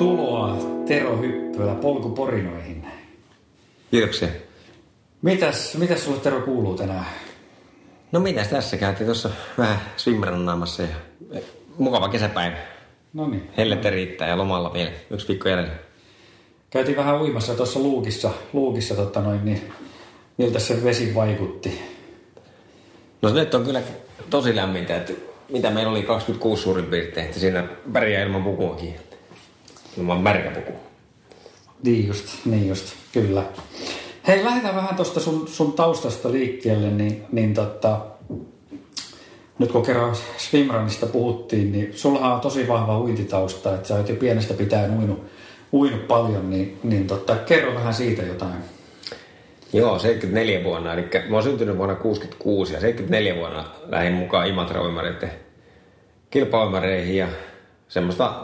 Tervetuloa Tero Hyppylä polkuporinoihin. Kiitoksia. Mitäs, mitäs sulle Tero kuuluu tänään? No mitäs tässä käytiin tuossa vähän swimrannaamassa ja mukava kesäpäivä. No niin. Hellettä riittää ja lomalla vielä yksi viikko jäljellä. Käytiin vähän uimassa tuossa luukissa, luukissa totta noin, niin miltä se vesi vaikutti? No nyt on kyllä tosi lämmintä, että mitä meillä oli 26 suurin piirtein, että siinä pärjää ilman pukuakin. Ilman märkäpuku. Niin just, niin just, kyllä. Hei, lähdetään vähän tuosta sun, sun taustasta liikkeelle, niin, niin tota, nyt kun kerran swimrunista puhuttiin, niin sulla on tosi vahva uintitausta, että sä oot jo pienestä pitäen uinut, uinut paljon, niin, niin tota, kerro vähän siitä jotain. Joo, 74 vuonna, eli mä oon syntynyt vuonna 66 ja 74 vuonna lähdin mukaan Imatra-uimareiden kilpauimareihin ja semmoista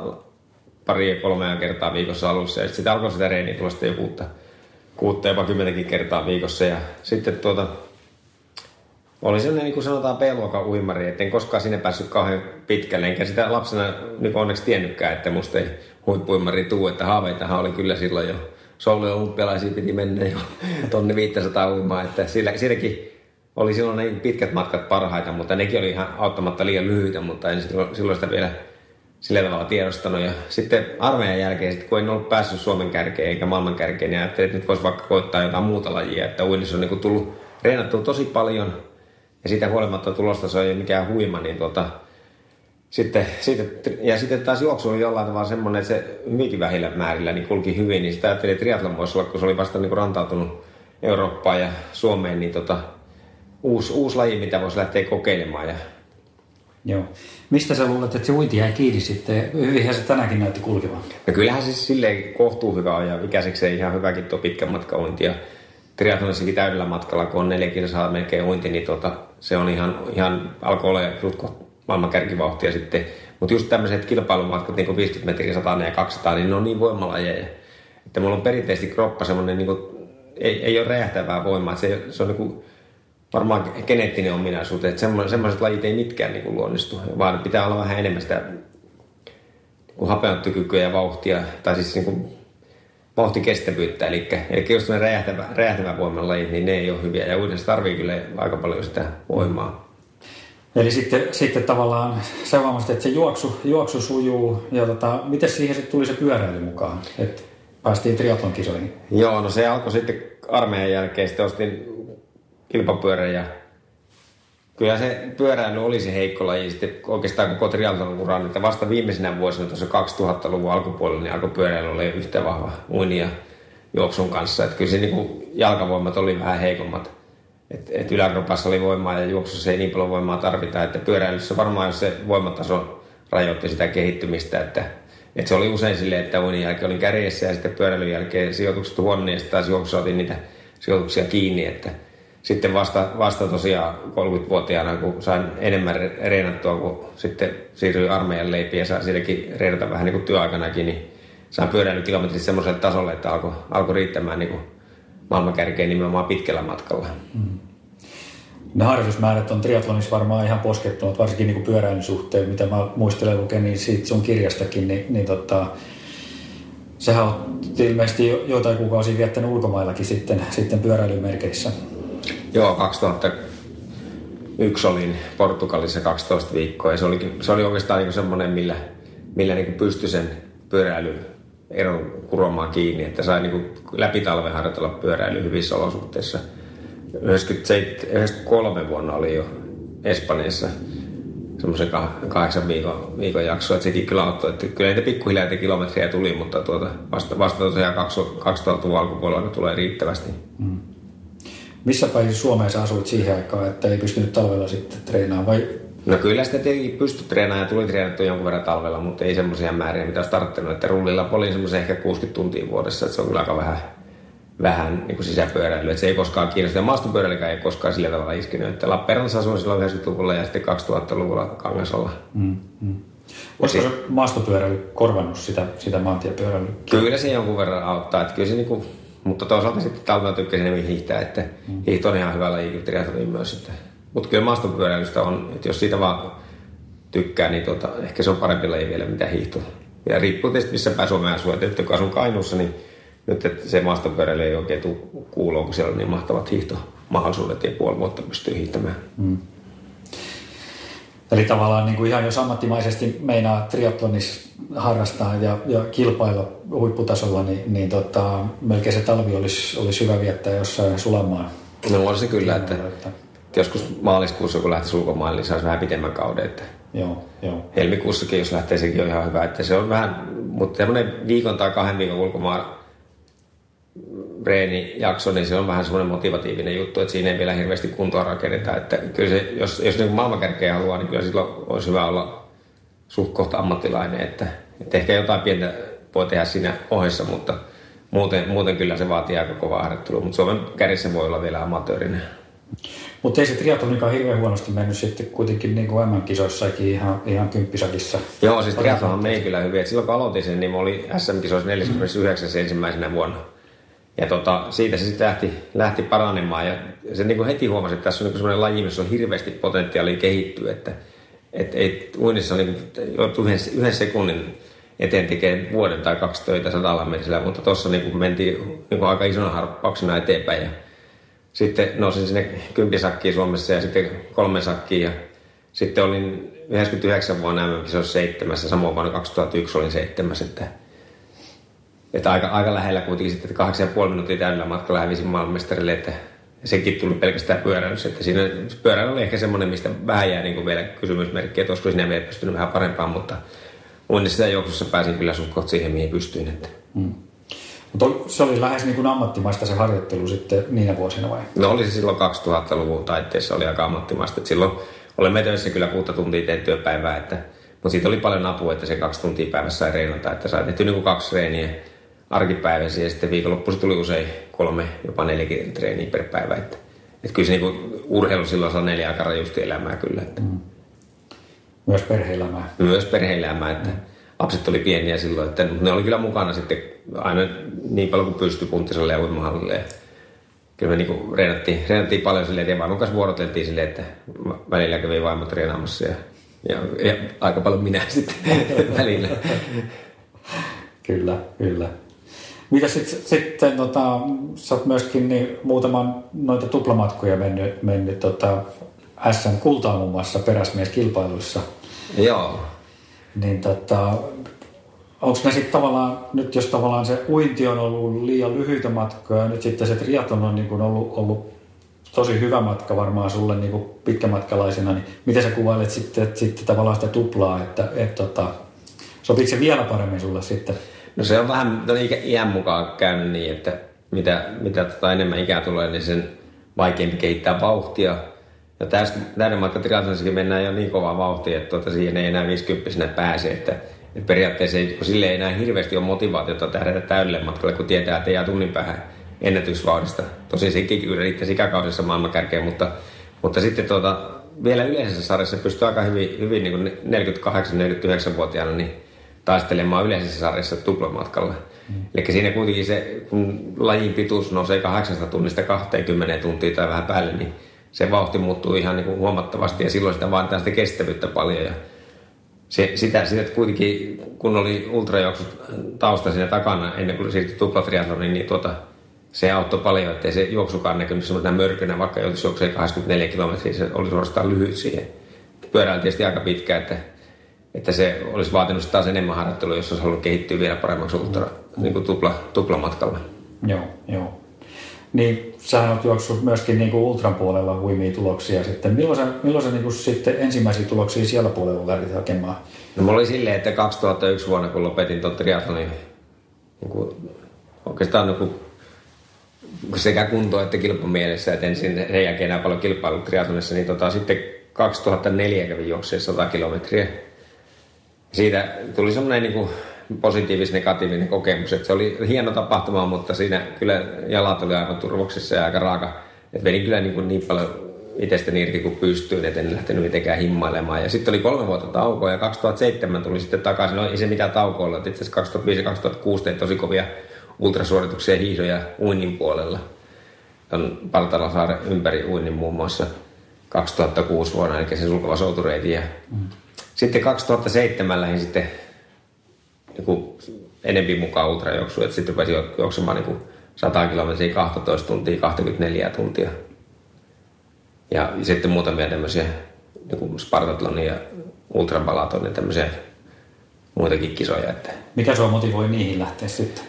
pari kolmea kertaa viikossa alussa. Ja sitten alkoi sitä reeniä tulla sitten jo kuutta, kuutta jopa kymmenenkin kertaa viikossa. Ja sitten tuota, oli sellainen niin kuin sanotaan B-luokan uimari, että en koskaan sinne päässyt kauhean pitkälle, enkä sitä lapsena niin onneksi tiennytkään, että musta ei huippuimari tuu, että haaveitahan oli kyllä silloin jo. Souli olympialaisiin piti mennä jo tonni 500 uimaa, että sillä, siinäkin oli silloin niin pitkät matkat parhaita, mutta nekin oli ihan auttamatta liian lyhyitä, mutta en silloin sitä vielä sillä tavalla tiedostanut. Ja sitten armeijan jälkeen, sit kun en ollut päässyt Suomen kärkeen eikä maailman kärkeen, niin ajattelin, että nyt voisi vaikka koittaa jotain muuta lajia, että uinnissa on niin tullut reenattua tosi paljon ja siitä huolimatta tulosta se ei ole mikään huima, niin tuota, sitten, sitten, ja sitten taas juoksu oli jollain tavalla semmoinen, että se hyvinkin vähillä määrillä niin kulki hyvin, niin sitä ajattelin, että triathlon voisi olla, kun se oli vasta niin rantautunut Eurooppaan ja Suomeen, niin tota, uusi, uusi laji, mitä voisi lähteä kokeilemaan. Ja... Joo. Mistä sä luulet, että se uinti jäi kiinni sitten? Hyvinhän se tänäkin näytti kulkevan. No kyllähän siis silleen kohtuu hyvä ja ikäiseksi ihan hyväkin tuo pitkä matka uinti. Ja triathlonissakin täydellä matkalla, kun on neljä kilsaa melkein uinti, niin tota, se on ihan, ihan alkoi olla maailman kärkivauhtia sitten. Mutta just tämmöiset kilpailumatkat, niin kuin 50 metriä, 100 ja 200, niin ne on niin voimalajeja. Että mulla on perinteisesti kroppa semmoinen, niin kuin, ei, ei ole räjähtävää voimaa. Se, se on niin kuin, varmaan geneettinen ominaisuus, että semmoiset lajit ei mitkään niin kuin luonnistu, vaan pitää olla vähän enemmän sitä niin hapeuttokykyä ja vauhtia, tai siis niin kuin, vauhtikestävyyttä. Eli, eli jos ne räjähtävä, räjähtävä voiman lajit, niin ne ei ole hyviä. Ja uudessa tarvii kyllä aika paljon sitä voimaa. Eli sitten, sitten tavallaan huomasit, että se juoksu, juoksu sujuu ja tota, miten siihen sitten tuli se pyöräily mukaan, että päästiin triathlon kisoihin? Joo, no se alkoi sitten armeijan jälkeen, sitten ostin kilpapyörän ja kyllä se pyöräily oli se heikko laji. Sitten oikeastaan koko triathlon että vasta viimeisenä vuosina tuossa 2000-luvun alkupuolella niin alkoi pyöräily olla yhtä vahva uini ja juoksun kanssa, että kyllä se niin jalkavoimat oli vähän heikommat. Että et yläkropassa oli voimaa ja juoksussa ei niin paljon voimaa tarvita, että pyöräilyssä varmaan se voimataso rajoitti sitä kehittymistä, että, että se oli usein silleen, että uinin jälkeen olin kärjessä ja sitten pyöräilyn jälkeen sijoitukset huono ja sitten taas juoksussa otin niitä sijoituksia kiinni, että sitten vasta, vasta tosiaan 30-vuotiaana, kun sain enemmän reenattua, kun sitten siirryin armeijan leipiin ja sain sielläkin reenata vähän niin kuin työaikanakin, niin sain pyöräilykilometrit semmoiselle tasolle, että alkoi, alkoi riittämään niin kuin maailmankärkeen nimenomaan pitkällä matkalla. Mm. Ne harjoitusmäärät on triatlonissa varmaan ihan poskettunut, varsinkin niin pyöräilyn suhteen, mitä mä muistelen luken, niin siitä sun kirjastakin, niin, niin tota, sehän on ilmeisesti jo, joitain kuukausia viettänyt ulkomaillakin sitten, sitten pyöräilymerkeissä. Joo, 2001 olin Portugalissa 12 viikkoa ja se oli, se oli oikeastaan niin semmoinen, millä, millä niin pystyi sen pyöräilyn eron kuromaan kiinni, että sai niin läpi talven harjoitella pyöräily hyvissä olosuhteissa. 93 vuonna oli jo Espanjassa semmoisen kahdeksan viikon, viikon jakso, että sekin kyllä auttoi. Että kyllä niitä pikkuhiljaa kilometriä tuli, mutta tuota, vasta, vasta tosiaan 2000-luvun alkupuolella tulee riittävästi. Mm. Missä päin Suomeen sä asuit siihen aikaan, että ei pystynyt talvella sitten treenaamaan vai No kyllä sitä tietenkin pystyi treenaamaan ja tuli treenattu jonkun verran talvella, mutta ei semmoisia määriä, mitä olisi tarttunut. Että rullilla oli semmoisen ehkä 60 tuntia vuodessa, että se on kyllä aika vähän, vähän niin kuin sisäpyöräilyä. Että se ei koskaan kiinnosta. Ja maastopyöräilykään ei koskaan sillä tavalla iskenyt. Että Lappeenrannassa asuin silloin 90-luvulla ja sitten 2000-luvulla Kangasolla. Mm, mm. Olisiko se maastopyöräily korvannut sitä, sitä maantiepyöräilyä? Kyllä se jonkun verran auttaa. Että kyllä se niin kuin, mutta toisaalta sitten talvella tykkäsin enemmän hiihtää, että mm. hiihto on ihan hyvä laji myös. Että mutta kyllä maastopyöräilystä on, että jos siitä vaan tykkää, niin tota, ehkä se on parempi laji vielä mitä hiihto. Ja riippuu tietysti missä päin Suomea asuu. Että nyt kun asun Kainuussa, niin nyt että se maastopyöräily ei oikein tule kuuloon, kun siellä on niin mahtavat hiihtomahdollisuudet ja puoli vuotta pystyy hiihtämään. Mm. Eli tavallaan niin kuin ihan jos ammattimaisesti meinaa triathlonissa harrastaa ja, ja kilpailla huipputasolla, niin, niin tota, melkein se talvi olisi, olisi hyvä viettää jossain sulamaan. No on se kyllä, että, että joskus maaliskuussa kun lähtisi ulkomaille, niin saisi vähän pitemmän kauden. Että joo, joo. Helmikuussakin, jos lähtee, sekin on ihan hyvä. Että se on vähän, mutta semmoinen viikon tai kahden viikon ulkomaan reenijakso, niin se on vähän semmoinen motivatiivinen juttu, että siinä ei vielä hirveästi kuntoa rakenneta. Että kyllä se, jos, jos niin maailmankärkeä haluaa, niin kyllä silloin olisi hyvä olla suht kohta ammattilainen. Että, että ehkä jotain pientä voi tehdä siinä ohessa, mutta muuten, muuten kyllä se vaatii aika kovaa harjoittelua. Mutta Suomen kärjessä voi olla vielä amatöörinen. Mutta ei se triatlonikaan hirveän huonosti mennyt sitten kuitenkin niin kuin MM-kisoissakin ihan, ihan kymppisakissa. Joo, siis triathlon meni kyllä hyvin. Et silloin kun aloitin sen, niin mä olin SM-kisoissa 49 mm. ensimmäisenä vuonna. Ja tota, siitä se sitten lähti, lähti paranemaan. Ja se niin kuin heti huomasi, että tässä on niin sellainen laji, missä on hirveästi potentiaalia kehittyä. Että et, et, uinnissa niin yhden, yhden sekunnin eteen tekee vuoden tai kaksi töitä sadalla metrillä, mutta tuossa niin mentiin niin kuin aika isona harppauksena eteenpäin. Ja sitten nousin sinne kympisakkiin Suomessa ja sitten kolme sakkiin ja sitten olin 99 vuonna MM-kisoissa seitsemässä, samoin vuonna 2001 olin seitsemäs, että, että aika, aika lähellä kuitenkin sitten, että kahdeksan ja puoli minuuttia täydellä matkalla hävisin maailmanmestarille, että sekin tuli pelkästään pyöräilys, että siinä pyöräily oli ehkä semmoinen, mistä vähän jää niin vielä kysymysmerkki, että olisiko sinä vielä pystynyt vähän parempaan, mutta uinnissa ja juoksussa pääsin kyllä suht siihen, mihin pystyin. Että. Mm. Mutta se oli lähes niin kuin ammattimaista se harjoittelu sitten niinä vuosina vai? No oli se silloin 2000-luvun taitteessa oli aika ammattimaista. Et silloin olemme töissä kyllä kuutta tuntia tein työpäivää, että, mutta siitä oli paljon apua, että se kaksi tuntia päivässä sai reenata, että sai tehty niin kuin kaksi treeniä arkipäiväisiä ja sitten viikonloppuisin tuli usein kolme, jopa neljäkin treeniä per päivä. Että, että kyllä se niin kuin urheilu silloin saa neljä aika rajusti elämää kyllä. Että. Mm. Myös perheelämää. Myös perheelämää, että lapset oli pieniä silloin, että ne oli kyllä mukana sitten aina niin paljon kuin pystyi punttiselle ja uimahallille. Ja kyllä me niinku reenattiin, reenattiin paljon silleen, että vaimon kanssa vuoroteltiin silleen, että välillä kävi vaimot reenaamassa ja, ja, ja aika paljon minä sitten välillä. kyllä, kyllä. Mitä sitten, sitten tota, sä oot myöskin niin, muutaman noita tuplamatkoja mennyt, mennyt tota, SN kultaa muun muassa peräsmieskilpailuissa. Joo. Niin tota, onko ne sitten tavallaan, nyt jos tavallaan se uinti on ollut liian lyhyitä matkoja ja nyt sitten se triatlon on niin ollut, ollut tosi hyvä matka varmaan sulle niin pitkämatkalaisena, niin miten sä kuvailet sitten, sitten tavallaan sitä tuplaa, että et, tota, sopiiko se vielä paremmin sulle sitten? No se on vähän no ikä, iän mukaan käynyt niin, että mitä, mitä tota enemmän ikää tulee, niin sen vaikeampi kehittää vauhtia. Ja täyden matka triathlonissakin mennään jo niin kovaa vauhtia, että tuota, siihen ei enää 50 pääse, että et periaatteessa ei, sille ei enää hirveästi ole motivaatiota tähdä täydelle matkalle, kun tietää, että jää tunnin päähän ennätysvauhdista. Tosin sekin kyllä riittäisi ikäkaudessa maailmankärkeen, mutta, mutta sitten tuota, vielä yleisessä sarjassa pystyy aika hyvin, hyvin niin 48-49-vuotiaana niin taistelemaan yleisessä sarjassa tuplamatkalla. Mm. Eli siinä kuitenkin se, kun lajin pituus nousee 8 tunnista 20 tuntia tai vähän päälle, niin se vauhti muuttuu ihan niin kuin huomattavasti ja silloin sitä vaaditaan sitä kestävyyttä paljon. Ja se, sitä, sitä kuitenkin, kun oli ultrajuoksut tausta siinä takana ennen kuin siirtyi tuplatriathloniin, niin tuota, se auttoi paljon, ettei se juoksukaan näkynyt semmoisena mörkönä, vaikka joutuisi juokseen 24 kilometriä, se oli suorastaan lyhyt siihen. Pyöräillä tietysti aika pitkä, että, että se olisi vaatinut taas enemmän harjoittelua, jos olisi halunnut kehittyä vielä paremmaksi ultra, niin kuin tupla, tuplamatkalla. Joo, joo. Niin sä oot juoksut myöskin niin kuin ultran puolella huimia tuloksia sitten. Milloin sä, milloin sä niin kuin sitten ensimmäisiä tuloksia siellä puolella lähdit hakemaan? No mulla oli silleen, että 2001 vuonna kun lopetin tuon triathlonin niin kuin, oikeastaan niin kuin, sekä kunto että kilpamielessä, että ensin sen jälkeen enää paljon kilpailut triathlonissa, niin tota, sitten 2004 kävin juokseen 100 kilometriä. Siitä tuli semmoinen niin kuin, positiivis-negatiivinen kokemus. Että se oli hieno tapahtuma, mutta siinä kyllä jalat oli aivan turvoksissa ja aika raaka. Et vedin kyllä niin, kuin niin paljon itsestäni irti kuin pystyin, että en lähtenyt mitenkään himmailemaan. Ja sitten oli kolme vuotta taukoa ja 2007 tuli sitten takaisin. No ei se mitään taukoa ollut. Itse asiassa 2005 ja 2006 tein tosi kovia ultrasuorituksia hiihdoja uinnin puolella. On Partalasaaren ympäri uinnin muun muassa 2006 vuonna, eli se sulkava soutureiti. Ja mm. Sitten 2007 lähdin sitten niin enempi mukaan ultrajuoksuun, että sitten rupesi juoksemaan niin 100 kilometriä 12 tuntia, 24 tuntia. Ja sitten muutamia tämmöisiä niin Spartatlonia ja ultrabalatonia, tämmöisiä muitakin kisoja. Että... Mikä sua motivoi niihin lähteä sitten?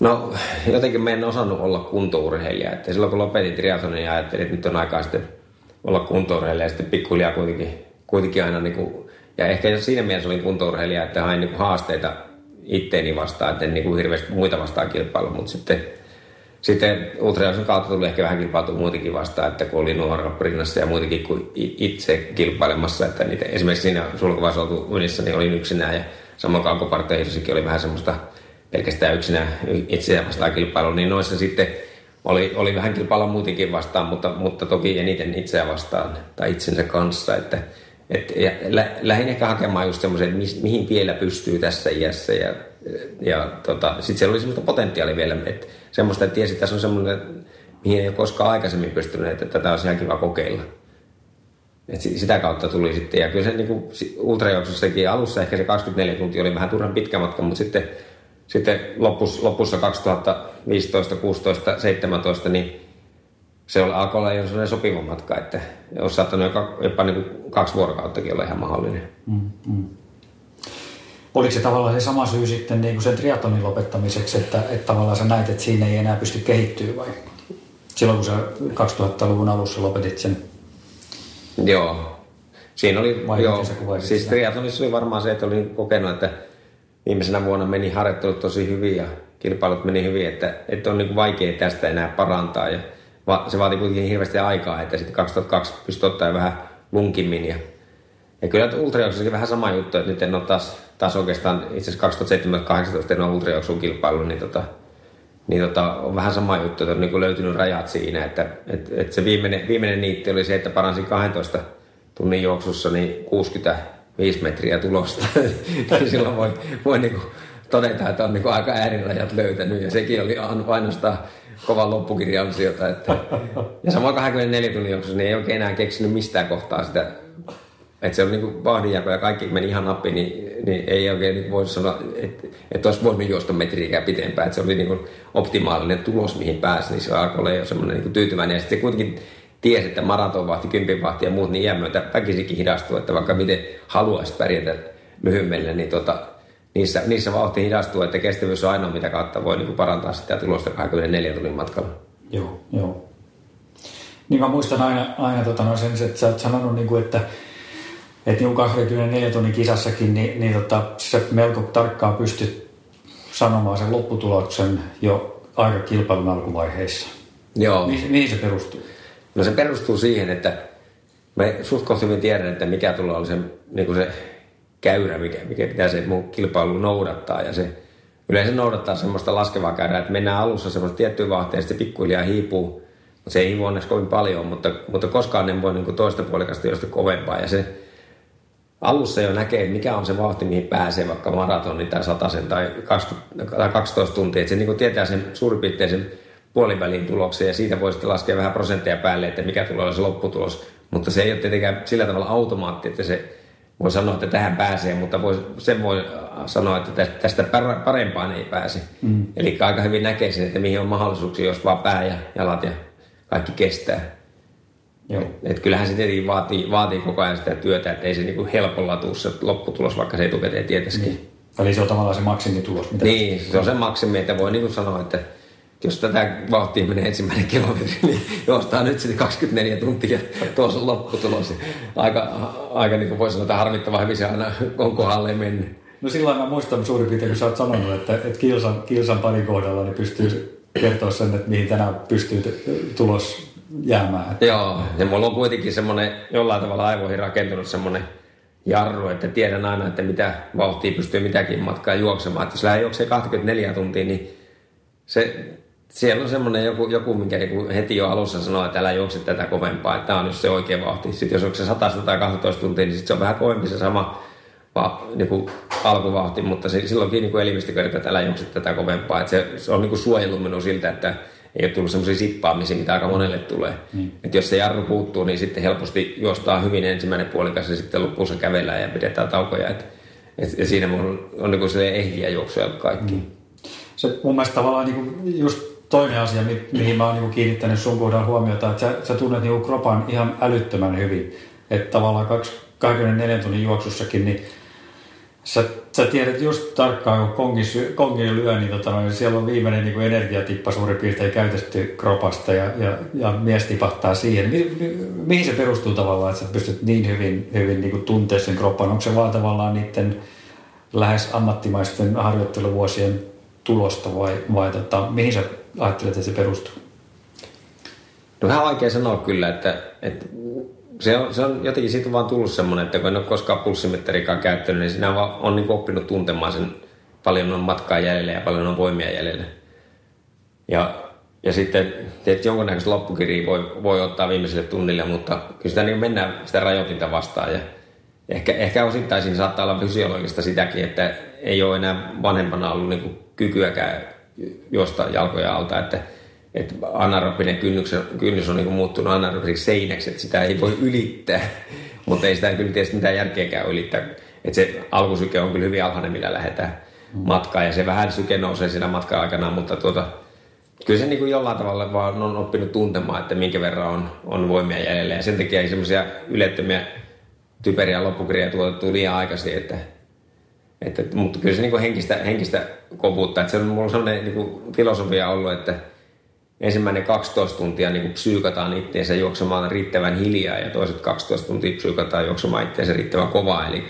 No jotenkin mä en osannut olla kuntourheilija. Että silloin kun lopetin triatlonin ja ajattelin, että nyt on aikaa sitten olla kuntourheilija ja sitten pikkuhiljaa kuitenkin, kuitenkin aina niin kuin, ja ehkä siinä mielessä olin kuntourheilija, että hain niin haasteita itteeni vastaan, että en niin kuin hirveästi muita vastaan kilpailu, mutta sitten sitten ultrajauksen kautta tuli ehkä vähän kilpailtu muutenkin vastaan, että kun oli nuora rinnassa ja muitakin kuin itse kilpailemassa, että niitä, esimerkiksi siinä sulkuvaiheessa oltu ylissä, niin olin yksinään ja samoin kaukoparteihissakin oli vähän semmoista pelkästään yksinään itseään vastaan kilpailu, niin noissa sitten oli, oli vähän kilpailla muutenkin vastaan, mutta, mutta toki eniten itseä vastaan tai itsensä kanssa, että et, ja lä, lähdin ehkä hakemaan just semmoisen, mihin vielä pystyy tässä iässä ja, ja tota, sitten siellä oli semmoista potentiaalia vielä, että semmoista, että tiesi, että tässä on semmoinen, mihin ei ole koskaan aikaisemmin pystynyt, että tätä olisi ihan kiva kokeilla. Et sitä kautta tuli sitten, ja kyllä se niin ultrajuoksussakin alussa ehkä se 24 tuntia oli vähän turhan pitkä matka, mutta sitten, sitten lopussa, lopussa 2015, 16, 17, niin se oli, alkoi olla jo sellainen sopiva matka, että olisi saattanut jopa, jopa niin kuin kaksi vuorokauttakin olla ihan mahdollinen. Mm, mm. Oliko se tavallaan se sama syy sitten niin kuin sen triatlonin lopettamiseksi, että, että tavallaan sä näit, että siinä ei enää pysty kehittyä vai? Silloin kun sä 2000-luvun alussa lopetit sen? Joo. Siinä oli, vai joo, siis triathlonissa oli varmaan se, että olin kokenut, että viimeisenä vuonna meni harjoittelut tosi hyvin ja kilpailut meni hyvin, että, että on niin vaikea tästä enää parantaa ja se vaati kuitenkin hirveästi aikaa, että sitten 2002 pystyi ottaa vähän lunkimmin ja ja kyllä ultrajuoksussakin vähän sama juttu, että nyt en ole taas, taas oikeastaan itse asiassa 2017-2018 en ole ultrajuoksun kilpailu, niin, tota, niin tota, on vähän sama juttu, että on niin löytynyt rajat siinä, että että että se viimeinen, viimeinen niitti oli se, että paransin 12 tunnin juoksussa niin 65 metriä tulosta. niin silloin voi, voi niin kuin todeta, että on niin kuin aika äärirajat löytänyt ja sekin oli ainoastaan kovan loppukirjan ansiota. Että, ja samoin 24 tunnin juoksussa niin ei oikein enää keksinyt mistään kohtaa sitä että se on niin vahdinjako ja kaikki meni ihan nappi, niin, niin ei oikein niin voisi sanoa, että, että olisi voinut juosta metriikään pitempään. Että se oli niin optimaalinen tulos, mihin pääsi, niin se alkoi olla jo semmoinen niin tyytyväinen. Ja sitten se kuitenkin tiesi, että maratonvahti, kympinvahti ja muut, niin iän myötä väkisikin hidastuu, että vaikka miten haluaisi pärjätä lyhyemmille, niin tota, niissä, niissä vauhti hidastuu, että kestävyys on ainoa, mitä kautta voi niin parantaa sitä tulosta 24 tunnin matkalla. Joo, joo. Niin mä muistan aina, aina tota, no sen, että sä oot sanonut, niin kuin, että että niin 24 tunnin kisassakin, niin, niin tota, sä melko tarkkaan pystyt sanomaan sen lopputuloksen jo aika kilpailun alkuvaiheissa. Joo. Mihin, mihin se perustuu? No se perustuu siihen, että me suht hyvin tiedän, että mikä tulee olla se, niin kuin se käyrä, mikä, mikä pitää se mun kilpailu noudattaa. Ja se yleensä noudattaa semmoista laskevaa käyrää, että mennään alussa semmoista tiettyä vahtia ja sitten pikkuhiljaa hiipuu. Se ei hiipu onneksi kovin paljon, mutta, mutta koskaan en voi niin toista puolikasta josta kovempaa. Ja se, alussa jo näkee, mikä on se vauhti, mihin pääsee vaikka maratoni tai sataisen tai, 20, tai 12 tuntia. Että se niin tietää sen suurin piirtein sen puolivälin tuloksen ja siitä voi sitten laskea vähän prosentteja päälle, että mikä tulee se lopputulos. Mutta se ei ole tietenkään sillä tavalla automaatti, että se voi sanoa, että tähän pääsee, mutta voi, sen voi sanoa, että tästä parempaan ei pääse. Mm. Eli aika hyvin näkee sen, että mihin on mahdollisuuksia, jos vaan pää ja jalat ja kaikki kestää. Joo. Et, et kyllähän se tietenkin vaatii, vaatii koko ajan sitä työtä, että ei se niinku helpolla tule se lopputulos, vaikka se etukäteen tietäisikin. Niin. Eli se on tavallaan se maksimitulos. Mitä niin, se on se maksimi, että voi niinku sanoa, että jos tätä vauhtia menee ensimmäinen kilometri, niin juostaa nyt sitten 24 tuntia tuossa on lopputulos. Aika, aika niin kuin voi sanoa, että harmittava hyvin se aina on kohdalle mennyt. No silloin mä muistan suurin piirtein, kun sä oot sanonut, että, että kilsan, kilsan parin kohdalla niin pystyy kertoa sen, että mihin tänään pystyy tulos jäämään. Joo, ja mulla on kuitenkin semmoinen jollain tavalla aivoihin rakentunut semmoinen jarru, että tiedän aina, että mitä vauhtia pystyy mitäkin matkaa juoksemaan. Että jos lähden juoksee 24 tuntia, niin se, siellä on semmoinen joku, joku mikä joku heti jo alussa sanoo, että älä juokse tätä kovempaa, että tämä on just se oikea vauhti. Sitten jos onko se 100 tai 12 tuntia, niin sitten se on vähän kovempi se sama va, niin kuin alkuvauhti, mutta se, silloinkin niin elimistö kertoo, että älä juokse tätä kovempaa. Että se, se on niin kuin suojellut minun siltä, että ei ole tullut semmoisia sippaamisia, mitä aika monelle tulee. Mm. Että jos se jarru puuttuu, niin sitten helposti juostaa hyvin ensimmäinen puolikas ja sitten lopussa kävellään ja pidetään taukoja. Että Et, ja siinä on, on niin kuin ehjiä juoksuja kaikki. Mm. Se mun mielestä tavallaan niin kuin just toinen asia, mi- mihin mä oon niin kuin kiinnittänyt sun kohdalla huomiota, että sä, sä tunnet niin kropan ihan älyttömän hyvin. Että tavallaan 24 tunnin juoksussakin, niin Sä, sä tiedät just tarkkaan, kun kongi, kongi lyö, niin, tota, niin siellä on viimeinen niin kuin energiatippa suurin piirtein käytetty kropasta ja, ja, ja mies tipahtaa siihen. Mi, mi, mihin se perustuu tavallaan, että sä pystyt niin hyvin, hyvin niin tuntea sen kroppan? Onko se vaan tavallaan niiden lähes ammattimaisten harjoitteluvuosien tulosta vai, vai tota, mihin sä ajattelet, että se perustuu? No vähän vaikea sanoa kyllä, että, että se on, se on jotenkin siitä vaan tullut semmoinen, että kun en ole koskaan pulssimitterikaan käyttänyt, niin sinä vaan on niin oppinut tuntemaan sen, paljon on matkaa jäljellä ja paljon on voimia jäljellä. Ja, ja sitten tietysti jonkunnäköistä loppukirjaa voi, voi ottaa viimeiselle tunnille, mutta kyllä sitä niin mennään sitä rajoitinta vastaan. Ja ehkä, ehkä osittain siinä saattaa olla fysiologista sitäkin, että ei ole enää vanhempana ollut niin kykyäkään juosta jalkoja alta, että että anaerobinen kynnys, kynnys on niin muuttunut anaerobiseksi seinäksi, että sitä ei voi ylittää, mutta ei sitä kyllä tietysti mitään järkeäkään ylittää. Että se alkusyke on kyllä hyvin alhainen, millä lähdetään matkaan. Ja se vähän syke nousee siinä matkan aikana, mutta tuota, kyllä se niin kuin jollain tavalla vaan on oppinut tuntemaan, että minkä verran on, on voimia jäljellä. Ja sen takia ei semmoisia ylettömiä typeriä loppukirjoja tuotettu liian aikaisin, että, että, mutta kyllä se niin kuin henkistä, henkistä kovuutta, että se on mulla sellainen niin kuin filosofia ollut, että ensimmäinen 12 tuntia niin psyykataan itseensä juoksemaan riittävän hiljaa ja toiset 12 tuntia psyykataan juoksemaan itseensä riittävän kovaa. Eli,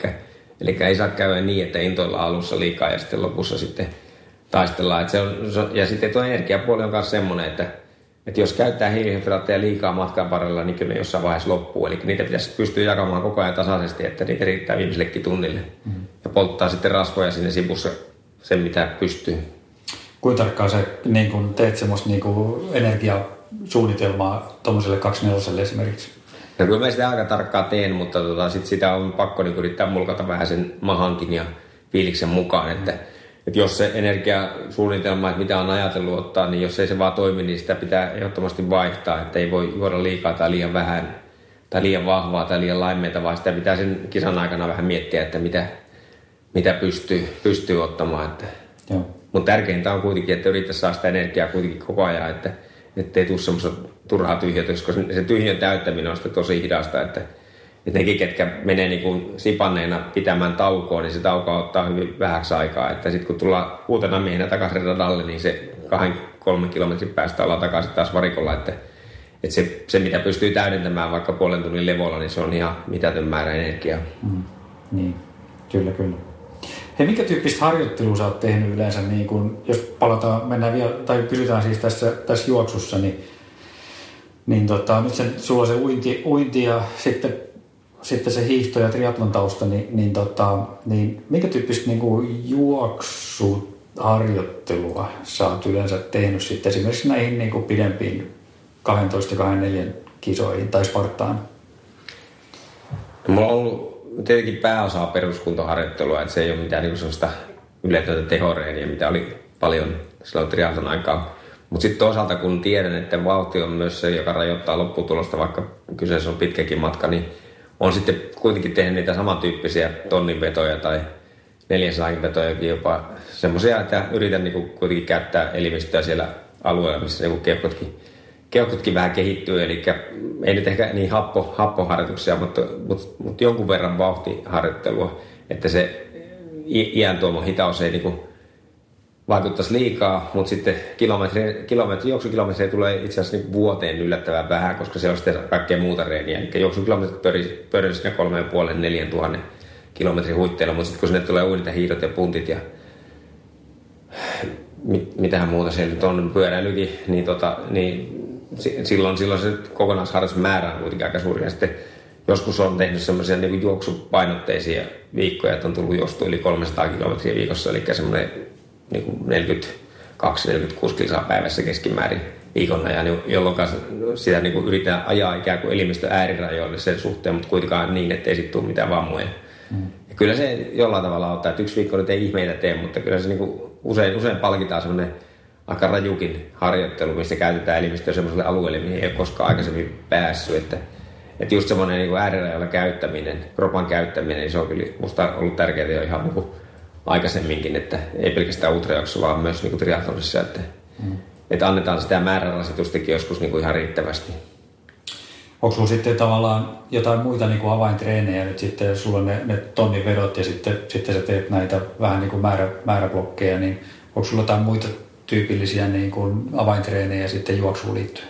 eli ei saa käydä niin, että intoilla alussa liikaa ja sitten lopussa sitten taistellaan. Et se on, se ja sitten tuo energiapuoli on myös semmoinen, että, että jos käyttää hiilihydraatteja liikaa matkan varrella, niin kyllä ne jossain vaiheessa loppuu. Eli niitä pitäisi pystyä jakamaan koko ajan tasaisesti, että niitä riittää viimeisellekin tunnille. Mm-hmm. Ja polttaa sitten rasvoja sinne sivussa sen, mitä pystyy kuinka tarkkaan sä niin kun teet semmoista niin kun energiasuunnitelmaa tuommoiselle 24 esimerkiksi? No kyllä mä sitä aika tarkkaan teen, mutta tota, sit sitä on pakko niin yrittää mulkata vähän sen mahankin ja fiiliksen mukaan, että, että jos se energiasuunnitelma, että mitä on ajatellut ottaa, niin jos ei se vaan toimi, niin sitä pitää ehdottomasti vaihtaa, että ei voi juoda liikaa tai liian vähän tai liian vahvaa tai liian laimeita, vaan sitä pitää sen kisan aikana vähän miettiä, että mitä, mitä pystyy, pystyy ottamaan. Että Joo. Mutta tärkeintä on kuitenkin, että yrittäisi saada sitä energiaa kuitenkin koko ajan, että ei tule semmoista turhaa tyhjätä, koska se tyhjön täyttäminen on sitten tosi hidasta, että, että nekin, ketkä menee niin kuin sipanneena pitämään taukoa, niin se tauko ottaa hyvin vähäksi aikaa. Että sitten kun tullaan uutena miehenä takaisin radalle, niin se kahden, kolmen kilometrin päästä ollaan takaisin taas varikolla, että, että se, se, mitä pystyy täydentämään vaikka puolen tunnin levolla, niin se on ihan mitätön määrä energiaa. Mm, niin, kyllä, kyllä. Hei, minkä tyyppistä harjoittelua sä oot tehnyt yleensä, niin kun, jos palataan, mennään vielä, tai pysytään siis tässä, tässä juoksussa, niin, niin tota, nyt sen, sulla se uinti, uinti ja sitten, sitten se hiihto ja triatlon tausta, niin, niin, tota, niin minkä tyyppistä niin kuin juoksuharjoittelua sä oot yleensä tehnyt sitten esimerkiksi näihin niin kuin pidempiin 12 ja 24 kisoihin tai Spartaan? No, mulla on ollut tietenkin pääosa peruskuntoharjoittelua, että se ei ole mitään niin sellaista yletöntä tehoreeniä, mitä oli paljon silloin triathlon aikaa. Mutta sitten toisaalta kun tiedän, että vauhti on myös se, joka rajoittaa lopputulosta, vaikka kyseessä on pitkäkin matka, niin on sitten kuitenkin tehnyt niitä samantyyppisiä tonninvetoja tai 400 vetojakin jopa semmoisia, että yritän niin kuitenkin käyttää elimistöä siellä alueella, missä niin keuhkotkin keuhkotkin vähän kehittyy, eli ei nyt ehkä niin happo, happoharjoituksia, mutta, mutta, mutta jonkun verran vauhtiharjoittelua, että se iän tuoma hitaus ei niin vaikuttaisi liikaa, mutta sitten kilometri, kilometri, juoksukilometriä tulee itse asiassa niin vuoteen yllättävän vähän, koska se on sitten kaikkea muuta reeniä. Eli juoksukilometrit pyörii siinä kolmeen puolen, neljän tuhannen kilometrin huitteilla, mutta sitten kun sinne tulee ja hiidot ja puntit ja mit, mitähän muuta siellä nyt on, pyöräilykin, niin, tota, niin silloin, silloin se kokonaisharrastusmäärä on kuitenkin aika suuri. Ja sitten joskus on tehnyt semmoisia niin juoksupainotteisia viikkoja, että on tullut jostu yli 300 kilometriä viikossa, eli semmoinen niin 42-46 kilsaa päivässä keskimäärin viikon ajan, jolloin sitä niin kuin yritetään ajaa ikään kuin elimistö äärirajoille sen suhteen, mutta kuitenkaan niin, ettei sitten tule mitään vammoja. Mm. Ja kyllä se jollain tavalla ottaa, että yksi viikko nyt ei ihmeitä tee, mutta kyllä se niin kuin usein, usein palkitaan semmoinen aika rajukin harjoittelu, missä käytetään elimistöä sellaiselle alueelle, mihin ei ole koskaan aikaisemmin päässyt. Että, että just semmoinen niin äärirajoilla käyttäminen, kropan käyttäminen, niin se on kyllä musta ollut tärkeää jo ihan niin kuin aikaisemminkin, että ei pelkästään ultrajuoksussa, vaan myös niin triathlonissa, että, mm. että annetaan sitä määrärasitustakin joskus niin kuin ihan riittävästi. Onko sulla sitten tavallaan jotain muita niin kuin avaintreenejä nyt sitten, jos sulla on ne, ne tonnin vedot ja sitten, sitten sä teet näitä vähän niin kuin määrä, määräblokkeja, niin onko sulla jotain muita tyypillisiä niin kuin avaintreenejä sitten juoksuun liittyen?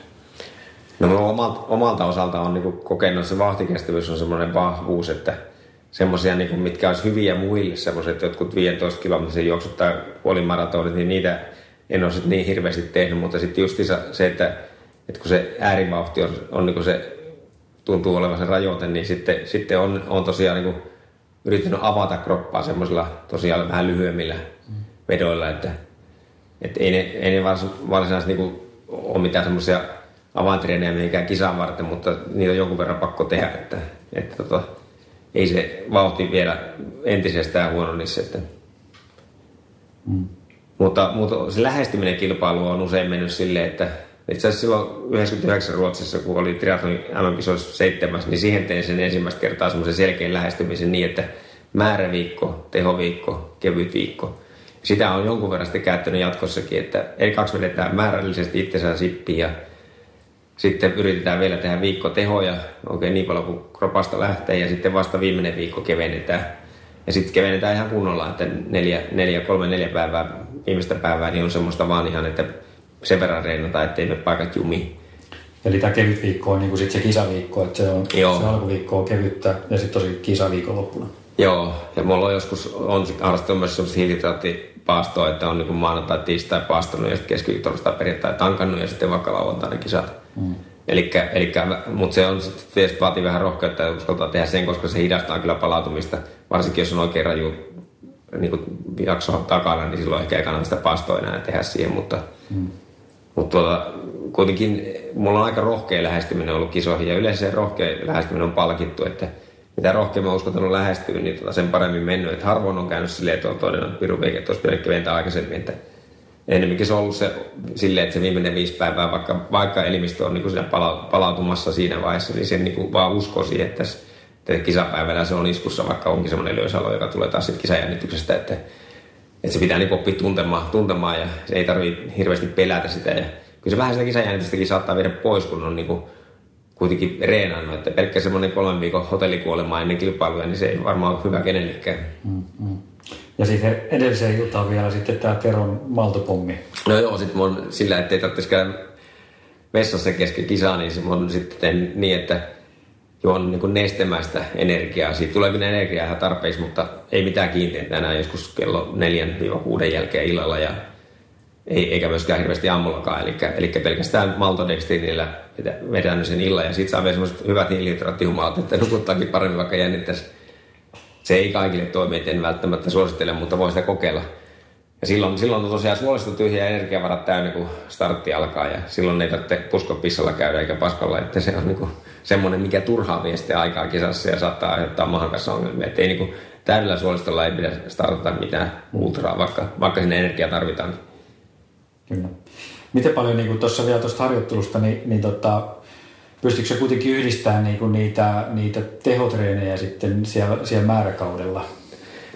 No omalta, omalta osalta on niin kokenut, että se vahtikestävyys on semmoinen vahvuus, että semmoisia, niin mitkä olisi hyviä muille, semmoiset jotkut 15 kilometrin juoksut tai puolimaratonit, niin niitä en ole niin hirveästi tehnyt, mutta sitten just se, että, että kun se äärivauhti on, on niin se tuntuu olevan se rajoite, niin sitten, sitten on, on tosiaan niin yrittänyt avata kroppaa semmoisilla tosiaan vähän lyhyemmillä vedoilla, että, että ei ne, ei ne varsinaisesti niin ole mitään semmoisia avaintreenejä mihinkään kisaan varten, mutta niitä on jonkun verran pakko tehdä, että, että tota, ei se vauhti vielä entisestään huono niissä. Että. Mm. Mutta, mutta se lähestyminen kilpailu on usein mennyt silleen, että itse asiassa silloin 99 Ruotsissa, kun oli triathlonin mm 7, niin siihen tein sen ensimmäistä kertaa semmoisen selkeän lähestymisen niin, että määräviikko, tehoviikko, kevyt viikko. Sitä on jonkun verran sitten käyttänyt jatkossakin, että ei kaksi vedetään määrällisesti itsensä sippiin ja sitten yritetään vielä tehdä viikko tehoja, oikein niin paljon kuin kropasta lähtee, ja sitten vasta viimeinen viikko kevennetään. Ja sitten kevennetään ihan kunnolla, että neljä, neljä, kolme, neljä päivää, viimeistä päivää, niin on semmoista vaan ihan, että sen verran reenata, ettei me paikat jumiin. Eli tämä kevyt viikko on niin kuin sit se kisaviikko, että se, on, Joo. se alkuviikko on kevyttä ja sitten tosi kisaviikon loppuna. Joo, ja mulla on joskus on harrastanut myös semmoista hiilitraattipaastoa, että on niin maanantai, tiistai paastunut ja sitten keskiviikko, perjantai tankannut ja sitten vaikka lauantaina kisat. Mm. Elikkä, elikkä, mutta se on tietysti vaatii vähän rohkeutta ja uskaltaa tehdä sen, koska se hidastaa kyllä palautumista. Varsinkin jos on oikein raju niin kuin jakso takana, niin silloin ehkä ei kannata sitä paastoa enää tehdä siihen, mutta, mm. mutta tuota, kuitenkin mulla on aika rohkea lähestyminen ollut kisoihin ja yleensä se rohkea lähestyminen on palkittu, että mitä rohkeammin uskaltanut lähestyä, niin tota sen paremmin mennyt. Että harvoin on käynyt silleen, että on todennut, että Pirun että olisi pitänyt keventää aikaisemmin. Että enemmänkin se on ollut se, silleen, että se viimeinen viisi päivää, vaikka, vaikka elimistö on niin siinä pala, palautumassa siinä vaiheessa, niin se niin vaan uskoo siihen, että, että kisapäivänä se on iskussa, vaikka onkin semmoinen löysalo, joka tulee taas sitten kisajännityksestä, että, että se pitää niin oppia tuntemaan, tuntemaan ja se ei tarvitse hirveästi pelätä sitä. Ja kyllä se vähän sitä kisajännitystäkin saattaa viedä pois, kun on niin kuin, kuitenkin reenannut, että pelkkä semmoinen kolmen viikon hotellikuolema ennen kilpailuja, niin se ei varmaan ole hyvä kenellekään. Mm, mm. Ja sitten edelliseen jutaan vielä sitten tämä Teron maltopommi. No joo, sitten mun sillä, että ei tarvitsisi käydä vessassa kesken kisaa, niin se mun sitten niin, että juon niin nestemäistä energiaa. Siitä tulee kyllä energiaa ihan tarpeeksi, mutta ei mitään kiinteitä enää joskus kello 4-6 jälkeen illalla ja ei, eikä myöskään hirveästi aamullakaan. Eli, eli pelkästään maltodextrinillä vedän sen illan ja sitten saa vielä semmoiset hyvät hiilihydraattihumalat, että nukuttaakin paremmin vaikka jännittäisi. Se ei kaikille toimi, en välttämättä suosittele, mutta voi sitä kokeilla. Ja silloin, silloin on tosiaan suolista tyhjä energiavarat täynnä, kun startti alkaa ja silloin ei tarvitse puskopissalla käydä eikä paskalla, että se on niin kuin semmoinen, mikä turhaa vie sitten aikaa kisassa ja saattaa aiheuttaa mahan kanssa ongelmia. Että ei niin kuin täydellä suolistolla ei pidä startata mitään ultraa, vaikka, vaikka sinne energiaa tarvitaan. Kyllä. Miten paljon niin tuossa vielä tuosta harjoittelusta, niin, niin tota, pystyykö se kuitenkin yhdistämään niin kuin niitä, niitä tehotreenejä sitten siellä, siellä määräkaudella?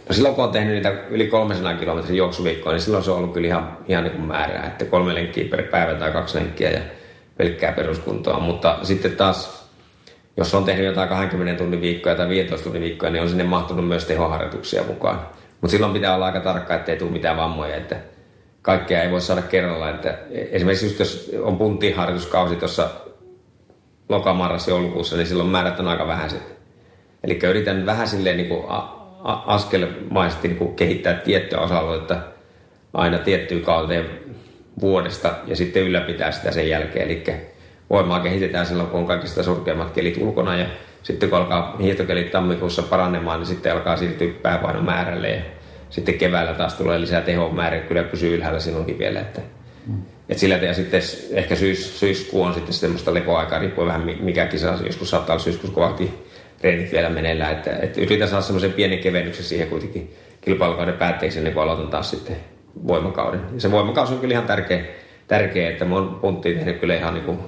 No silloin kun on tehnyt niitä yli 300 kilometrin juoksuviikkoa, niin silloin se on ollut kyllä ihan, ihan niin kuin määrää, että kolme lenkkiä per päivä tai kaksi lenkkiä ja pelkkää peruskuntoa. Mutta sitten taas, jos on tehnyt jotain 20 tunnin viikkoja tai 15 tunnin viikkoja, niin on sinne mahtunut myös tehoharjoituksia mukaan. Mutta silloin pitää olla aika tarkka, ettei tule mitään vammoja, että kaikkea ei voi saada kerralla. Että esimerkiksi just jos on punttiharjoituskausi tuossa lokamarrassa joulukuussa, niin silloin määrät on aika vähäiset. Eli yritän vähän silleen niin kuin askelmaisesti niin kuin kehittää tiettyä osa-aluetta aina tiettyyn kauteen vuodesta ja sitten ylläpitää sitä sen jälkeen. Eli voimaa kehitetään silloin, kun on kaikista surkeimmat kelit ulkona ja sitten kun alkaa hiihtokelit tammikuussa paranemaan, niin sitten alkaa siirtyä pääpainon määrälle ja sitten keväällä taas tulee lisää tehon määrä, kyllä pysyy ylhäällä silloinkin vielä. Että, mm. et sillä ja sitten ehkä syys, syyskuu on sitten semmoista lepoaikaa, riippuen vähän mikä kisa, joskus saattaa olla syyskuussa kovasti treenit vielä meneillään. Että, että yritän saada semmoisen pienen kevennyksen siihen kuitenkin kilpailukauden päätteeksi ennen kuin aloitan taas sitten voimakauden. Ja se voimakausi on kyllä ihan tärkeä, tärkeä että mä oon punttiin tehnyt kyllä ihan niin kuin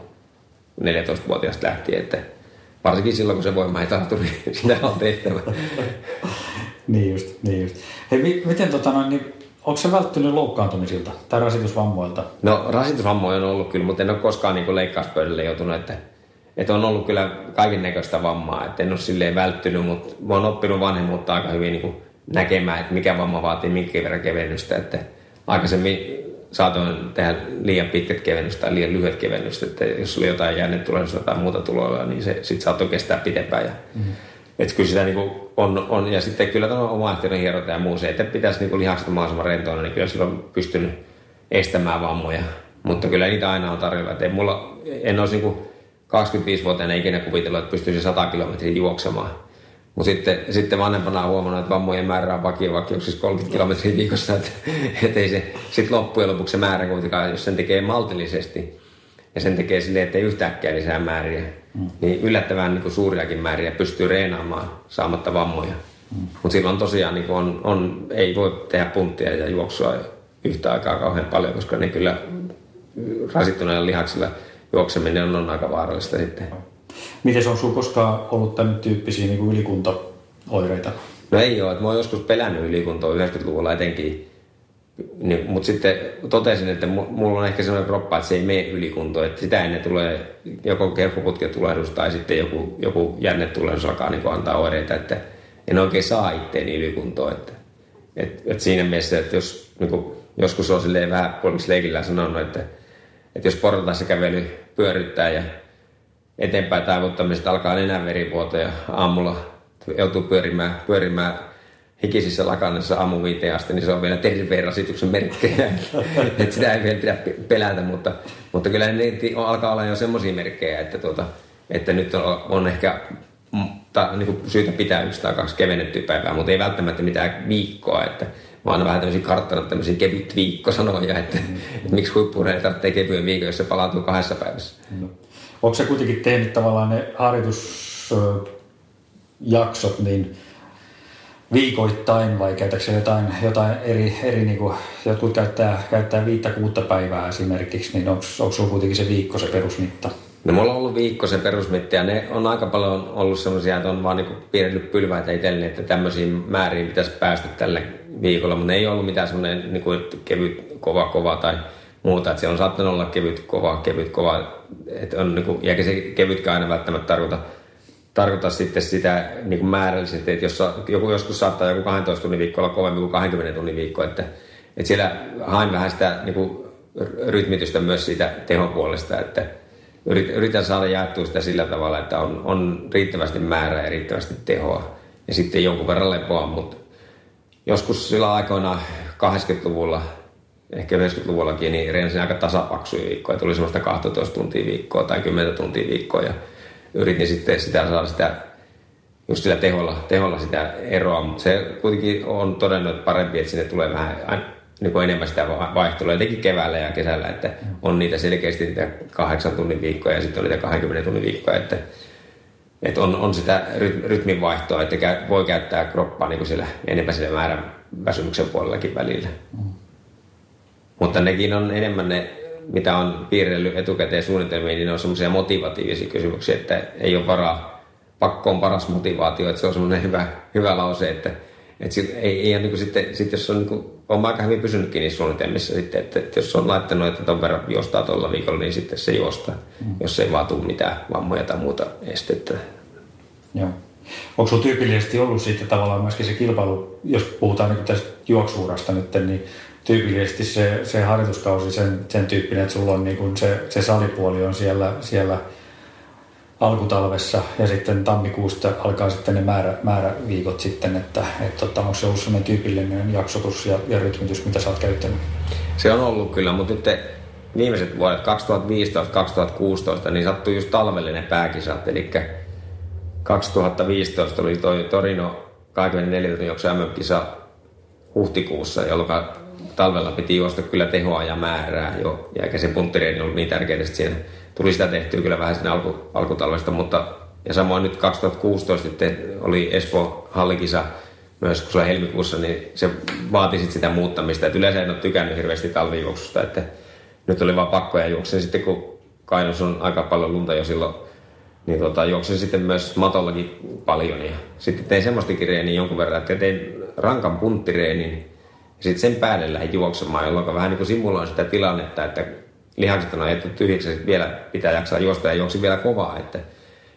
14-vuotiaasta lähtien, että varsinkin silloin, kun se voima ei tartu, niin sitä on tehtävä. Niin just, niin just. Hei, mi- miten tota noin, niin onko se välttynyt loukkaantumisilta tai rasitusvammoilta? No rasitusvammoja on ollut kyllä, mutta en ole koskaan niin leikkauspöydälle joutunut, että, että on ollut kyllä kaiken näköistä vammaa, että en ole silleen välttynyt, mutta mä oon oppinut vanhemmuutta aika hyvin niin kuin näkemään, että mikä vamma vaatii minkä verran kevennystä, että aikaisemmin saatoin tehdä liian pitkät kevennykset tai liian lyhyet kevennykset, että jos oli jotain jännetulehdusta tai muuta tuloilla, niin se sitten saattoi kestää pitempään. Ja, mm. Että kyllä sitä niin on, on, ja sitten kyllä tämä omaehtoinen hierota ja muu se, että pitäisi niin lihakset mahdollisimman rentoina, niin kyllä silloin pystynyt estämään vammoja. Mutta kyllä niitä aina on tarjolla. Että mulla, en olisi niin 25-vuotiaana ikinä kuvitellut, että pystyisi 100 kilometriä juoksemaan. Mutta sitten, sitten vanhempana on huomannut, että vammojen määrä on vakio, vakio siis 30 kilometriä viikossa. Että, et ei se sitten loppujen lopuksi se määrä kuitenkaan, jos sen tekee maltillisesti ja sen tekee silleen, että ei yhtäkkiä lisää määriä, mm. niin yllättävän niin kuin suuriakin määriä pystyy reenaamaan saamatta vammoja. Mm. Mutta silloin tosiaan niin on, on, ei voi tehdä punttia ja juoksua yhtä aikaa kauhean paljon, koska ne kyllä rasittuneilla lihaksilla juokseminen on, on aika vaarallista sitten. Miten on sinulla koskaan ollut tämän tyyppisiä niin ylikuntaoireita? No ei ole, mä oon joskus pelännyt ylikuntoa 90-luvulla etenkin. Niin, mutta sitten totesin, että mulla on ehkä sellainen kroppa, että se ei mene ylikuntoon. Että sitä ennen tulee joko kerkkoputketulehdus tai sitten joku, joku jännetulehdus alkaa niin antaa oireita, että en oikein saa itteeni ylikuntoon. Että, et, et siinä mielessä, että jos niin kuin, joskus on silleen vähän puoliksi leikillä sanonut, että, että jos portaissa kävely pyöryttää ja eteenpäin taivuttamisesta alkaa nenänverivuoto ja aamulla joutuu pyörimään, pyörimään hikisissä lakannassa aamu viiteen asti, niin se on vielä terveen rasituksen merkkejä. että sitä ei vielä pidä pelätä, mutta, mutta kyllä ne alkaa olla jo semmoisia merkkejä, että, tuota, että nyt on, on ehkä ta, niin kuin syytä pitää yksi tai kaksi kevennettyä päivää, mutta ei välttämättä mitään viikkoa. Että oon vähän tämmöisiä karttanut tämmöisiä kevyt viikkosanoja, että, mm. että miksi huippuurheilija tarvitsee kevyen viikon, jos se palautuu kahdessa päivässä. No. Onko se kuitenkin tehnyt tavallaan ne harjoitusjaksot niin viikoittain vai käytätkö jotain, jotain eri, eri niin kuin, jotkut käyttää, käyttää viittä kuutta päivää esimerkiksi, niin onko, sulla kuitenkin se viikko se perusmitta? No mulla on ollut viikko se perusmitta ja ne on aika paljon ollut sellaisia, että on vaan niin piirretty pylväitä itselleni, että tämmöisiin määriin pitäisi päästä tälle viikolla, mutta ne ei ollut mitään semmoinen niin kuin kevyt, kova, kova tai muuta. Että se on saattanut olla kevyt, kova, kevyt, kova. Että on, niin kuin, ja se kevytkään aina välttämättä tarkoita, tarkoita sitten sitä niin kuin määrällisesti, että jos joku joskus saattaa joku 12 tunnin viikko olla kovemmin kuin 20 tunnin viikko, että, että siellä hain vähän sitä niin kuin, rytmitystä myös siitä tehopuolesta, että yritän saada jaettua sitä sillä tavalla, että on, on riittävästi määrää ja riittävästi tehoa ja sitten jonkun verran lepoa, mutta joskus sillä aikoina 80-luvulla ehkä 90-luvullakin, niin reensin aika tasapaksuja viikkoja. Tuli semmoista 12 tuntia viikkoa tai 10 tuntia viikkoa ja yritin sitten sitä saada sitä just sillä teholla, teholla sitä eroa, mutta se kuitenkin on todennut, parempi, että sinne tulee vähän niin enemmän sitä vaihtelua, etenkin keväällä ja kesällä, että on niitä selkeästi niitä kahdeksan tunnin viikkoja ja sitten on niitä 20 tunnin viikkoja, että, että on, on sitä rytmin vaihtoa, että voi käyttää kroppaa niin kuin siellä, enemmän sillä määrän väsymyksen puolellakin välillä. Mm. Mutta nekin on enemmän ne, mitä on piirrellyt etukäteen suunnitelmiin, niin ne on semmoisia motivatiivisia kysymyksiä, että ei ole varaa, pakko on paras motivaatio, että se on semmoinen hyvä, hyvä lause, että, että ei, ei ole niin kuin sitten, sitten jos on, niin kuin, on aika hyvin pysynytkin niissä suunnitelmissa sitten, että, että jos on laittanut, että ton verran juostaa tuolla viikolla, niin sitten se juostaa, mm. jos ei vaan tule mitään vammoja tai muuta estettä. Joo. Onko sinulla tyypillisesti ollut sitten tavallaan myöskin se kilpailu, jos puhutaan niin tästä juoksuurasta nyt, niin tyypillisesti se, se harjoituskausi sen, sen tyyppinen, että sulla on niin kuin se, se salipuoli on siellä, siellä alkutalvessa ja sitten tammikuusta alkaa sitten ne määrä, määräviikot sitten, että, että tota, onko se ollut sellainen tyypillinen jaksotus ja, ja rytmitys, mitä sä oot käyttänyt? Se on ollut kyllä, mutta nyt viimeiset vuodet 2015-2016 niin sattui just talvellinen pääkisat, eli 2015 oli toi Torino 24 tunnin juoksu MM-kisa huhtikuussa, jolloin talvella piti juosta kyllä tehoa ja määrää jo, ja se punttireeni ollut niin tärkeää, että siinä tuli sitä tehtyä kyllä vähän sinne alku, alkutalvesta, mutta ja samoin nyt 2016 sitten oli Espoo hallikisa myös kun oli helmikuussa, niin se vaati sit sitä muuttamista. Et yleensä en ole tykännyt hirveästi talvijuoksusta, että nyt oli vaan pakko ja juoksen sitten kun Kainus on aika paljon lunta jo silloin niin tota, juoksin sitten myös matollakin paljon. Ja sitten tein semmoistakin reeniä jonkun verran, että tein rankan punttireenin ja sitten sen päälle lähdin juoksemaan, jolloin vähän niin kuin simuloin sitä tilannetta, että lihakset on ajettu tyhjiksi ja vielä pitää jaksaa juosta ja juoksin vielä kovaa. Että,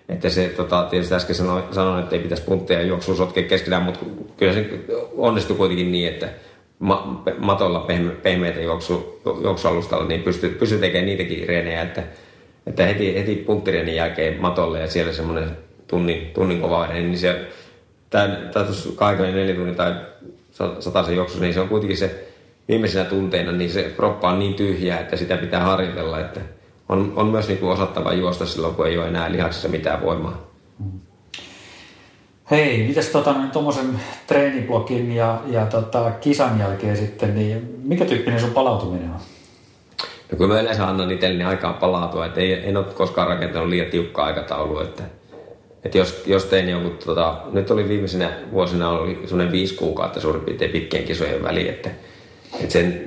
että se tota, tietysti äsken sanoin, sanoin, että ei pitäisi puntteja juoksua sotkea keskenään, mutta kyllä se onnistui kuitenkin niin, että ma- matolla pehme- pehmeitä juoksu, juoksualustalla niin pystyy, pystyy tekemään niitäkin reenejä, että että heti, heti punttireenin jälkeen matolle ja siellä semmoinen tunnin, tunnin kova niin se, tai, tai tuossa 24 tunnin tai sen juoksu, niin se on kuitenkin se viimeisenä tunteina, niin se kroppa on niin tyhjää, että sitä pitää harjoitella, että on, on myös niin kuin osattava juosta silloin, kun ei ole enää lihaksissa mitään voimaa. Hei, mitäs tota, tuommoisen treeniblogin ja, ja tota, kisan jälkeen sitten, niin mikä tyyppinen sun palautuminen on? No kun mä yleensä annan itselleni aikaa palautua, että ei, en ole koskaan rakentanut liian tiukkaa aikataulua, että, että jos, jos tein jonkun, tota, nyt oli viimeisenä vuosina oli semmoinen viisi kuukautta suurin piirtein pitkien kisojen väliin, että, että sen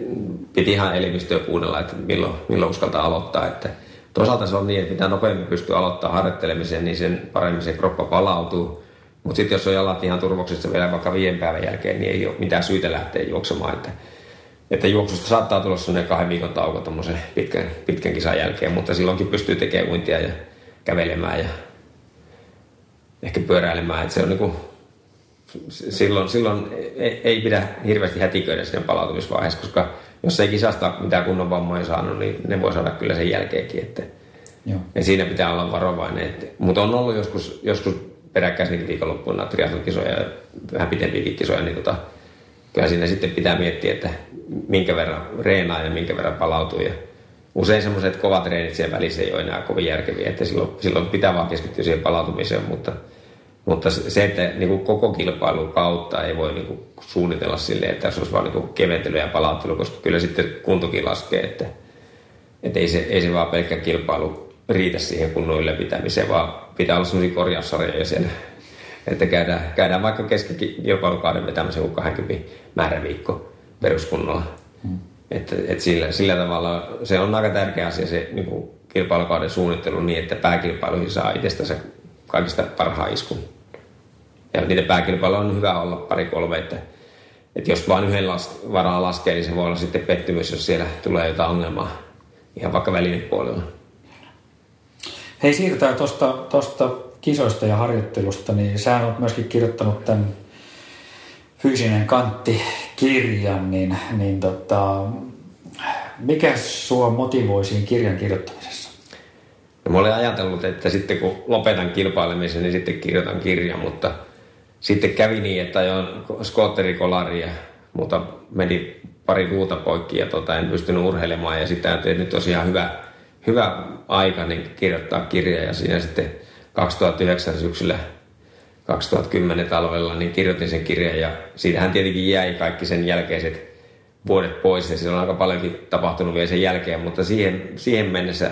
piti ihan elimistöä kuunnella, että milloin, milloin uskaltaa aloittaa, että toisaalta se on niin, että mitä nopeammin pystyy aloittamaan harjoittelemisen, niin sen paremmin se kroppa palautuu, mutta sitten jos on jalat ihan turvoksissa vielä vaikka viiden päivän jälkeen, niin ei ole mitään syytä lähteä juoksemaan, että että juoksusta saattaa tulla sellainen kahden viikon tauko tuommoisen pitkän, pitkän kisan jälkeen, mutta silloinkin pystyy tekemään uintia ja kävelemään ja ehkä pyöräilemään. Että se on niin kuin, silloin, silloin ei pidä hirveästi hätiköidä siinä palautumisvaiheessa, koska jos ei kisasta mitään kunnon vammoja saanut, niin ne voi saada kyllä sen jälkeenkin. Että, Joo. Ja siinä pitää olla varovainen. Että, mutta on ollut joskus, joskus peräkkäisenkin viikonloppuina triathlon-kisoja ja vähän pitempiäkin kisoja, niin tota, kyllä siinä sitten pitää miettiä, että minkä verran reenaa ja minkä verran palautuu. Ja usein semmoiset kovat treenit siellä välissä ei ole enää kovin järkeviä, että silloin, silloin pitää vaan keskittyä siihen palautumiseen, mutta, mutta se, että niin kuin koko kilpailun kautta ei voi niin kuin suunnitella silleen, että se olisi vaan niin keventely ja palauttelu, koska kyllä sitten kuntokin laskee, että, että ei, se, ei se vaan pelkkä kilpailu riitä siihen kunnon ylläpitämiseen, vaan pitää olla sellaisia korjaussarjoja siellä että käydään, käydään vaikka keskikilpailukauden vetämisen kuin 20 määräviikko peruskunnolla. Mm. Että, että sillä, sillä tavalla se on aika tärkeä asia se niin kuin kilpailukauden suunnittelu niin, että pääkilpailuihin saa itsestä se kaikista parhaan iskun. Ja niitä pääkilpailuja on hyvä olla pari-kolme, että, että jos vain yhden las, varaa laskee, niin se voi olla sitten pettymys, jos siellä tulee jotain ongelmaa ihan vaikka välinepuolella. Hei, siirrytään tuosta kisoista ja harjoittelusta, niin sä oot myöskin kirjoittanut tämän fyysinen kantti-kirjan, niin, niin tota, mikä sua motivoi siinä kirjan kirjoittamisessa? No, mä olen ajatellut, että sitten kun lopetan kilpailemisen, niin sitten kirjoitan kirjan, mutta sitten kävi niin, että ajoin skootterikolaria, mutta meni pari kuuta poikki ja tota, en pystynyt urheilemaan ja sitä että nyt tosiaan hyvä, hyvä aika niin kirjoittaa kirja ja siinä sitten 2009 syksyllä 2010 talvella, niin kirjoitin sen kirjan ja siitähän tietenkin jäi kaikki sen jälkeiset vuodet pois. Ja siellä on aika paljonkin tapahtunut vielä sen jälkeen, mutta siihen, siihen mennessä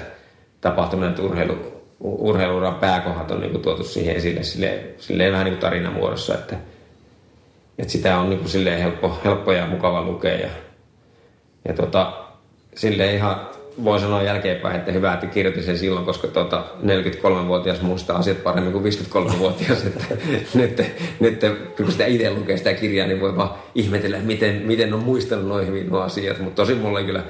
tapahtuneet urheilu, urheiluuran pääkohdat on niin kuin tuotu siihen esille silleen, silleen vähän niin kuin tarinamuodossa, että, että sitä on niin kuin helppo, helppo ja mukava lukea ja, ja tota, silleen ihan voi sanoa jälkeenpäin, että hyvä, että kirjoitin sen silloin, koska tuota, 43-vuotias muistaa asiat paremmin kuin 53-vuotias. Että nyt, nyt, kun sitä itse lukee sitä kirjaa, niin voi vaan ihmetellä, miten, miten on muistanut noin hyvin nuo asiat. Mutta tosi mulla oli kyllä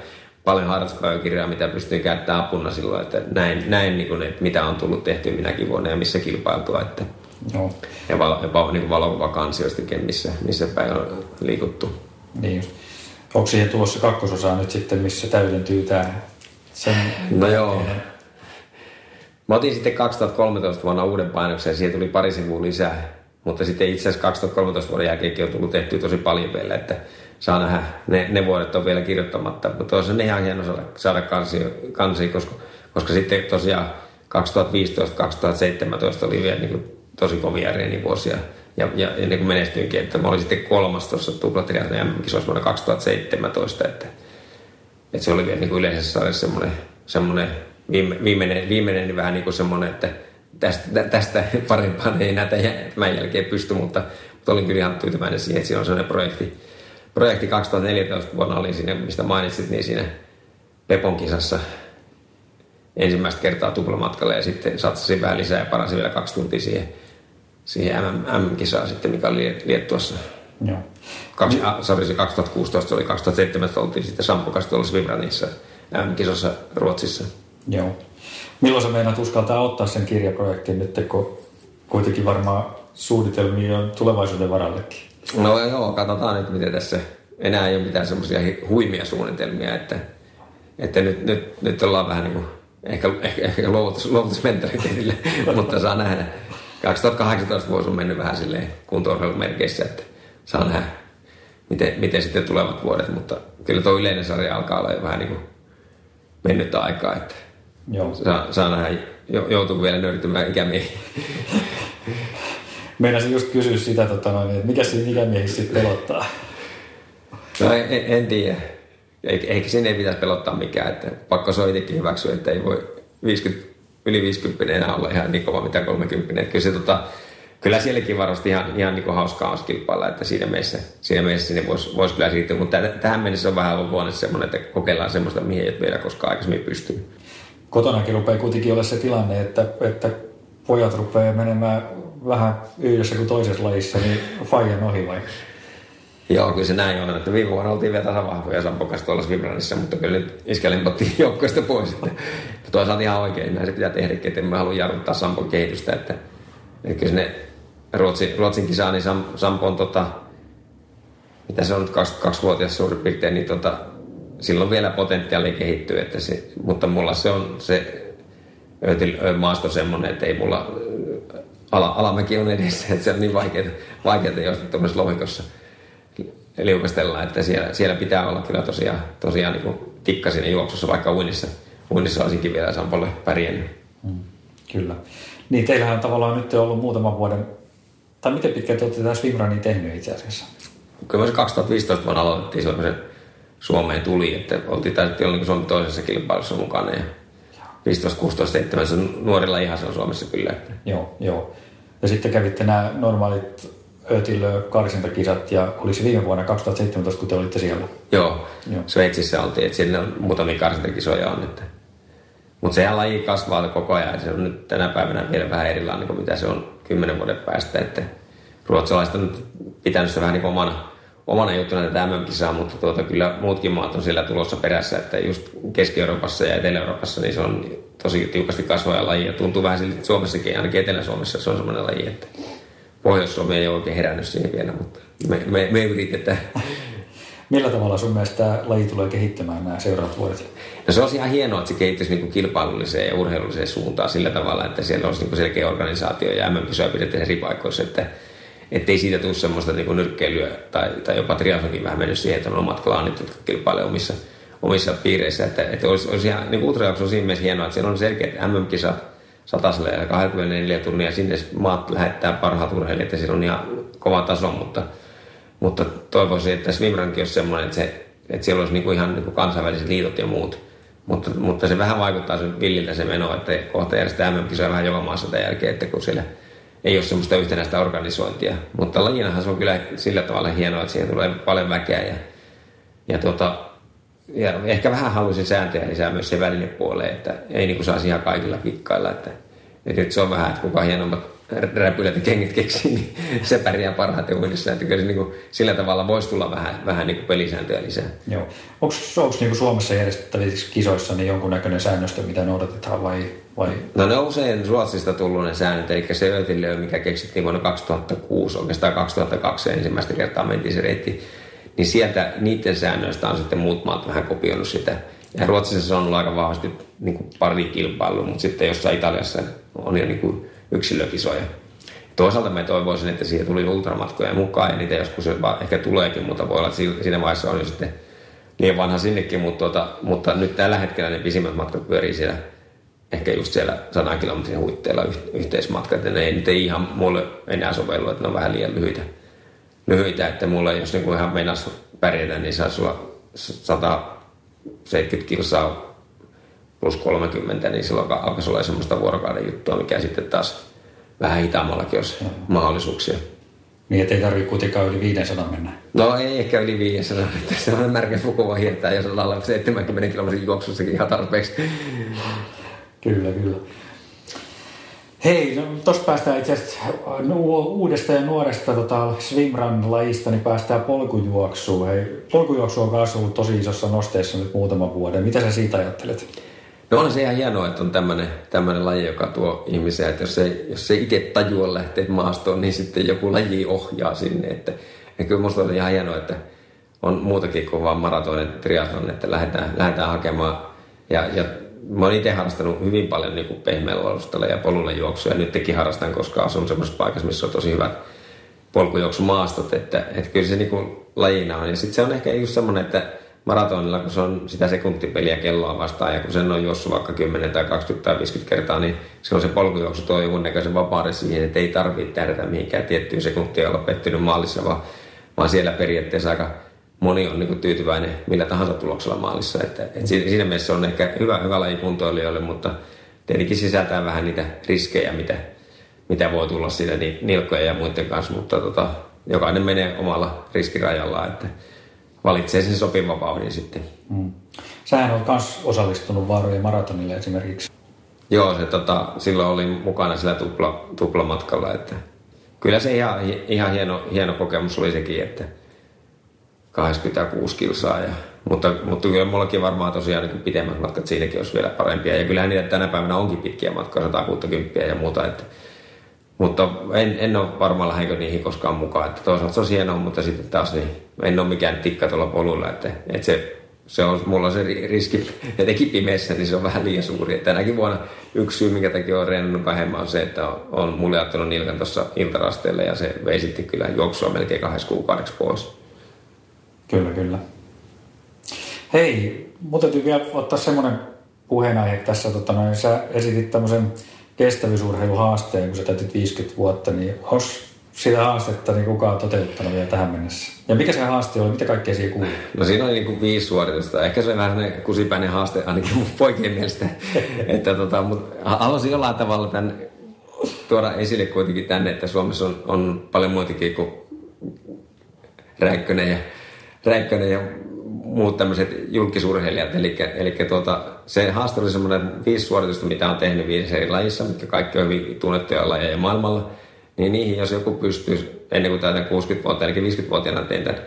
paljon harrastuspäiväkirjaa, mitä pystyin käyttämään apuna silloin, että näin, näin niin kuin, että mitä on tullut tehty minäkin vuonna ja missä kilpailtua. Että, no. Ja valo, jopa niin valokuvakansioistakin, missä, missä päin on liikuttu. Niin just. Onko siihen tulossa kakkososa nyt sitten, missä täydentyy tämä sen no joo. Mä otin sitten 2013 vuonna uuden painoksen ja siihen tuli pari sivua lisää. Mutta sitten itse asiassa 2013 vuoden jälkeenkin on tullut tehty tosi paljon vielä, että saa nähdä, ne, ne vuodet on vielä kirjoittamatta. Mutta on ihan hieno saada, saada kansi, kansi koska, koska sitten tosiaan 2015-2017 oli vielä niin kuin tosi kovia reenivuosia. Ja, ja ennen kuin menestyinkin, että mä olin sitten kolmas tuossa tuplatriatlon kisoissa vuonna 2017, että että se oli vielä niin kuin yleisessä sarjassa semmoinen, semmoinen viime, viimeinen, viimeinen niin vähän niin kuin semmoinen, että tästä, tästä parempaan ei enää tämän jälkeen pysty, mutta, mutta olin kyllä ihan tyytyväinen siihen, että siinä on sellainen projekti. Projekti 2014 vuonna oli siinä, mistä mainitsit, niin siinä Pepon kisassa ensimmäistä kertaa tuplamatkalle ja sitten satsasin vähän lisää ja parasin vielä kaksi tuntia siihen, siihen MM-kisaan sitten, mikä oli Liettuassa. Joo. Kaksi, sorry, se 2016 oli 2017 oltiin sitten Sampo kanssa tuolla Svibranissa MM-kisossa Ruotsissa. Joo. Milloin sä meinaat uskaltaa ottaa sen kirjaprojektin nyt, kun kuitenkin varmaan suunnitelmia on tulevaisuuden varallekin? No joo, katsotaan nyt miten tässä enää ei ole mitään semmoisia huimia suunnitelmia, että, että nyt, nyt, nyt ollaan vähän niin kuin ehkä, ehkä, ehkä luovutus, luovutusmentaliteetille, mutta saa nähdä. 2018 vuosi on mennyt vähän silleen kuntourheilumerkeissä, että saa nähdä, miten, miten sitten tulevat vuodet, mutta kyllä tuo yleinen sarja alkaa olla jo vähän niin kuin mennyt aikaa, että Joo. Saa, saa nähdä, joutuu vielä nöyrtymään ikämiehiin. Meinasin just kysyä sitä, tota noin, että mikä siinä ikämiehissä sitten pelottaa? No en, en tiedä. Eikä sinne ei pitäisi pelottaa mikään. Että pakko se on itsekin hyväksyä, että ei voi 50, yli 50 enää olla ihan niin kova mitä 30. Että kyllä, se, tota, kyllä sielläkin varmasti ihan, ihan niin hauskaa olisi kilpailla, että siinä mielessä, siinä mielessä sinne voisi vois kyllä siirtyä. Mutta tähän mennessä on vähän ollut luonne semmoinen, että kokeillaan semmoista, mihin ei vielä koskaan aikaisemmin pystynyt. Kotonakin rupeaa kuitenkin olla se tilanne, että, että pojat rupeaa menemään vähän yhdessä kuin toisessa lajissa, niin Fajan ohi vai? Joo, kyllä se näin on. Että viime vuonna oltiin vielä tasavahvoja Sampo kanssa tuolla Vibranissa, mutta kyllä nyt iskä limpottiin joukkoista pois. Että, toisaalta ihan oikein, näin se pitää tehdä, että emme halua jarruttaa Sampon kehitystä. Että, että kyllä sinne Ruotsin, Ruotsin kisaan, niin Sam, Sampo on tota, mitä se on nyt 22-vuotias suurin piirtein, niin tota, silloin vielä potentiaali kehittyy, että se, mutta mulla se on se maasto semmoinen, että ei mulla ala, alamäki on edessä, että se on niin vaikeaa, vaikeaa jos tuommoisessa lohikossa liukastellaan, että siellä, siellä pitää olla kyllä tosiaan, tosiaan niin tikka siinä juoksussa, vaikka uinnissa, uinnissa olisinkin vielä Sampolle pärjännyt. Mm, kyllä. Niin teillähän on tavallaan nyt ollut muutaman vuoden, tai miten pitkään te olette tässä Swimrunin tehnyt itse asiassa? Kyllä se 2015 vuonna aloitettiin silloin, kun se Suomeen tuli, että oltiin taidettiin olla niin Suomen toisessa kilpailussa mukana ja 15, 16, 17 nuorilla ihan se on Suomessa kyllä. Että. Joo, joo. Ja sitten kävitte nämä normaalit Ötilö karsintakisat ja oli se viime vuonna 2017, kun te olitte siellä. Joo, Joo. Sveitsissä oltiin, että siellä on muutamia karsintakisoja on. Että. Mutta se laji kasvaa koko ajan. Se on nyt tänä päivänä vielä vähän erilainen kuin mitä se on kymmenen vuoden päästä. Että ruotsalaiset on pitänyt sitä vähän niin omana, omana juttuna tätä MM-kisaa, mutta tuota, kyllä muutkin maat on siellä tulossa perässä. Että just Keski-Euroopassa ja Etelä-Euroopassa niin se on tosi tiukasti kasvaa laji. Ja tuntuu vähän siltä, että Suomessakin, ainakin Etelä-Suomessa se on semmoinen laji, että Pohjois-Suomi ei ole oikein herännyt siihen vielä, mutta me, me, me yritetään. Millä tavalla sun mielestä tämä laji tulee kehittämään nämä seuraavat vuodet? No se olisi ihan hienoa, että se kehittyisi niin kilpailulliseen ja urheilulliseen suuntaan sillä tavalla, että siellä olisi niin selkeä organisaatio ja MM-kisoja pidetään eri paikoissa, että ei siitä tule semmoista niin nyrkkeilyä tai, tai jopa triathlonkin vähän mennyt siihen, että on omat klaanit, jotka kilpailee omissa, omissa piireissä. Että, että olisi, olisi ihan, niin ultrajuoksu on siinä mielessä hienoa, että siellä on selkeät MM-kisat, sataselle ja 24 tunnia sinne maat lähettää parhaat urheilijat ja siellä on ihan kova taso, mutta, mutta toivoisin, että Swimrankin olisi semmoinen, että, se, että siellä olisi niinku ihan niinku kansainväliset liitot ja muut. Mutta, mutta se vähän vaikuttaa sen villiltä se meno, että kohta järjestetään MM-kisoja vähän joka maassa tämän jälkeen, että kun siellä ei ole semmoista yhtenäistä organisointia. Mutta lajinahan se on kyllä sillä tavalla hienoa, että siihen tulee paljon väkeä ja, ja tota, ja ehkä vähän haluaisin sääntöjä lisää myös se välinepuoleen, että ei niin kuin saisi ihan kaikilla kikkailla. Että, että nyt se on vähän, että kuka hienommat räpylät ja kengät keksii, niin se pärjää parhaiten uudessa. Että kyllä se niin kuin, sillä tavalla voisi tulla vähän, vähän niin kuin pelisääntöjä lisää. Joo. Onko niin Suomessa järjestettävissä kisoissa niin jonkunnäköinen säännöstö, mitä noudatetaan vai, vai? No ne on usein Ruotsista tullut ne säännöt, eli se Ötille, mikä keksittiin vuonna 2006, oikeastaan 2002 ensimmäistä kertaa mentiin se reitti niin sieltä niiden säännöistä on sitten muut maat vähän kopioinut sitä. Ja Ruotsissa se on ollut aika vahvasti niin kuin pari kilpailu, mutta sitten jossain Italiassa on jo niin kuin yksilökisoja. Toisaalta mä toivoisin, että siihen tuli ultramatkoja mukaan ja niitä joskus ehkä tuleekin, mutta voi olla, että siinä vaiheessa on jo sitten liian vanha sinnekin, mutta, tuota, mutta nyt tällä hetkellä ne pisimmät matkat pyörii siellä ehkä just siellä 100 kilometrin huitteilla yhteismatkat, ja ne ei, ei ihan mulle enää sovellu, että ne on vähän liian lyhyitä lyhyitä, että mulla jos niin ihan meinas pärjätä, niin saisi olla 170 kilsaa plus 30, niin silloin alkaisi olla semmoista vuorokauden juttua, mikä sitten taas vähän hitaammallakin olisi mm. mahdollisuuksia. Niin, ettei tarvitse kuitenkaan yli 500 mennä. No ei ehkä yli 500, että se on märkä fuku voi hiertää, jos ollaan 70 kilometrin juoksussakin ihan tarpeeksi. Kyllä, kyllä. Hei, no, tuossa päästään itse asiassa uudesta ja nuoresta tota, swimrun-lajista, niin päästään polkujuoksuun. Hei, polkujuoksu on myös ollut tosi isossa nosteessa nyt muutama vuoden. Mitä sä siitä ajattelet? No on se ihan hienoa, että on tämmöinen laji, joka tuo ihmisiä, että jos ei, jos ei itse tajua lähteä maastoon, niin sitten joku laji ohjaa sinne. Että, ja kyllä musta on ihan hienoa, että on muutakin kuin vaan maratonin triathlon, että lähdetään, lähdetään hakemaan. Ja, ja mä oon itse harrastanut hyvin paljon niin pehmeällä alustalla ja polulla juoksua. Ja nytkin harrastan, koska asun semmoisessa paikassa, missä on tosi hyvät polkujuoksumaastot. Että, että kyllä se niin kuin lajina on. Ja sitten se on ehkä just semmoinen, että maratonilla, kun se on sitä sekuntipeliä kelloa vastaan ja kun sen on juossut vaikka 10 tai 20 tai 50 kertaa, niin silloin se polkujuoksu tuo jonkun näköisen vapauden siihen, että ei tarvitse tähdätä mihinkään tiettyyn sekuntiin olla pettynyt maalissa, vaan, vaan siellä periaatteessa aika moni on niin tyytyväinen millä tahansa tuloksella maalissa. Että, että siinä mielessä on ehkä hyvä, hyvä laji kuntoilijoille, mutta tietenkin sisältää vähän niitä riskejä, mitä, mitä voi tulla siinä nilkkojen ja muiden kanssa, mutta tota, jokainen menee omalla riskirajallaan, että valitsee sen sopivan vauhdin sitten. Mm. Sähän olet myös osallistunut vaarojen maratonille esimerkiksi. Joo, se tota, silloin oli mukana sillä tupla, tuplamatkalla, että kyllä se ihan, ihan hieno, hieno kokemus oli sekin, että 86 kilsaa. Ja, mutta, mutta kyllä mullakin varmaan tosiaan niin pitemmät matkat siinäkin olisi vielä parempia. Ja kyllähän niitä tänä päivänä onkin pitkiä matkoja, 160 ja muuta. Että, mutta en, en ole varmaan lähdenkö niihin koskaan mukaan. Että toisaalta se on hienoa, mutta sitten taas niin en ole mikään tikka tuolla polulla. Että, että se, se on, mulla se riski etenkin pimeässä, niin se on vähän liian suuri. Että tänäkin vuonna yksi syy, minkä takia on reenannut vähemmän, on se, että on, on mulle ottanut nilkan tuossa iltarasteelle ja se vei sitten kyllä juoksua melkein kahdessa kuukaudeksi pois. Kyllä, kyllä. Hei, mutta täytyy vielä ottaa semmoinen puheenaihe tässä. Tota, noin, sä esitit tämmöisen kestävyysurheiluhaasteen, kun sä täytit 50 vuotta, niin onko sitä haastetta niin kukaan toteuttanut vielä tähän mennessä? Ja mikä se haaste oli? Mitä kaikkea siihen kuului? No siinä oli niin kuin viisi suoritusta. Ehkä se on vähän sellainen kusipäinen haaste ainakin mun poikien mielestä. että tota, mutta haluaisin jollain tavalla tämän tuoda esille kuitenkin tänne, että Suomessa on, on paljon muitakin kuin Räikkönen ja Räikkönen ja muut tämmöiset julkisurheilijat. Eli, eli tuota, se haaste oli semmoinen viisi suoritusta, mitä on tehnyt viidessä eri lajissa, mitkä kaikki on hyvin tunnettuja lajeja maailmalla. Niin niihin, jos joku pystyy ennen kuin täytän 60 vuotta, eli 50-vuotiaana tein tämän,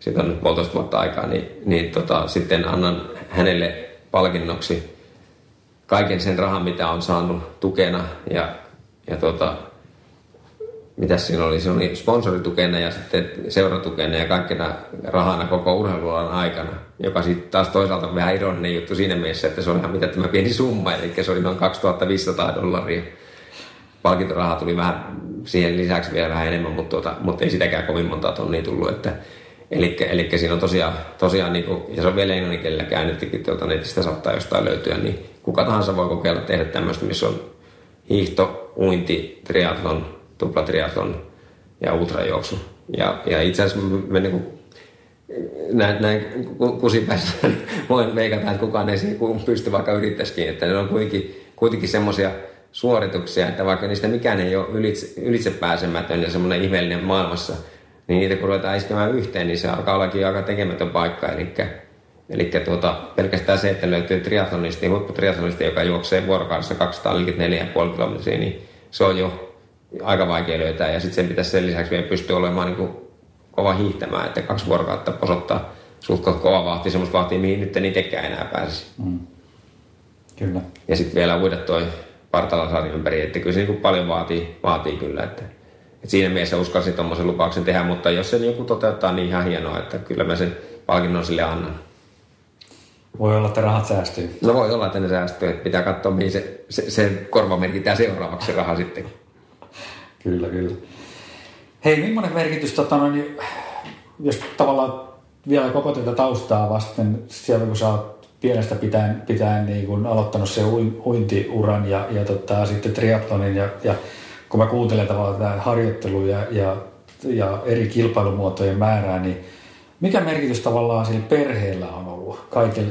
siitä on nyt puolitoista vuotta aikaa, niin, niin tota, sitten annan hänelle palkinnoksi kaiken sen rahan, mitä on saanut tukena ja, ja tota, mitä siinä oli? Se oli sponsoritukena ja sitten seuratukena ja kaikkena rahana koko urheilualan aikana, joka sitten taas toisaalta on vähän ironinen juttu siinä mielessä, että se on ihan mitä tämä pieni summa, eli se oli noin 2500 dollaria. Palkintoraha tuli vähän siihen lisäksi vielä vähän enemmän, mutta, tuota, mutta ei sitäkään kovin monta tonnia tullut. Että, eli, eli siinä on tosiaan, tosiaan niin kuin, ja se on vielä englanninkielellä käännettykin tuolta netistä saattaa jostain löytyä, niin kuka tahansa voi kokeilla tehdä tämmöistä, missä on hiihto, uinti, triathlon, tuplatriatlon ja ultrajuoksu. Ja, ja itse asiassa me niin kuin, näin, näin kusipäissä voin veikata, että kukaan ei siihen pysty vaikka yrittäisikin. Että ne on kuitenkin, kuitenkin semmoisia suorituksia, että vaikka niistä mikään ei ole ylitse, ylitse pääsemätön ja semmoinen ihmeellinen maailmassa, niin niitä kun ruvetaan iskemään yhteen, niin se alkaa ollakin aika tekemätön paikka. Eli, eli tuota, pelkästään se, että löytyy triatlonisti, huipputriatlonisti, joka juoksee vuorokaudessa 244,5 kilometriä, niin se on jo aika vaikea löytää ja sitten sen pitäisi sen lisäksi vielä pystyä olemaan niin kuin kova hiihtämään, että kaksi vuorokautta posottaa suht kova vahti, semmoista vahtia, mihin nyt en itsekään enää pääsisi. Mm. Kyllä. Ja sitten vielä uida toi Partalasarjan ympäri, että kyllä se niin paljon vaatii, vaatii kyllä, että, että siinä mielessä uskalsin tuommoisen lupauksen tehdä, mutta jos se joku toteuttaa, niin ihan hienoa, että kyllä mä sen palkinnon sille annan. Voi olla, että rahat säästyy. No voi olla, että ne säästyy. Pitää katsoa, mihin se, se, se korva merkitään seuraavaksi se raha sitten. Kyllä, kyllä. Hei, millainen merkitys, tota, niin, jos tavallaan vielä koko tätä taustaa vasten, siellä kun sä oot pienestä pitäen, pitäen niin kun aloittanut se uintiuran ja, ja tota, sitten triathlonin ja, ja kun mä kuuntelen tavallaan tätä harjoittelua ja, ja, ja eri kilpailumuotojen määrää, niin mikä merkitys tavallaan sillä perheellä on ollut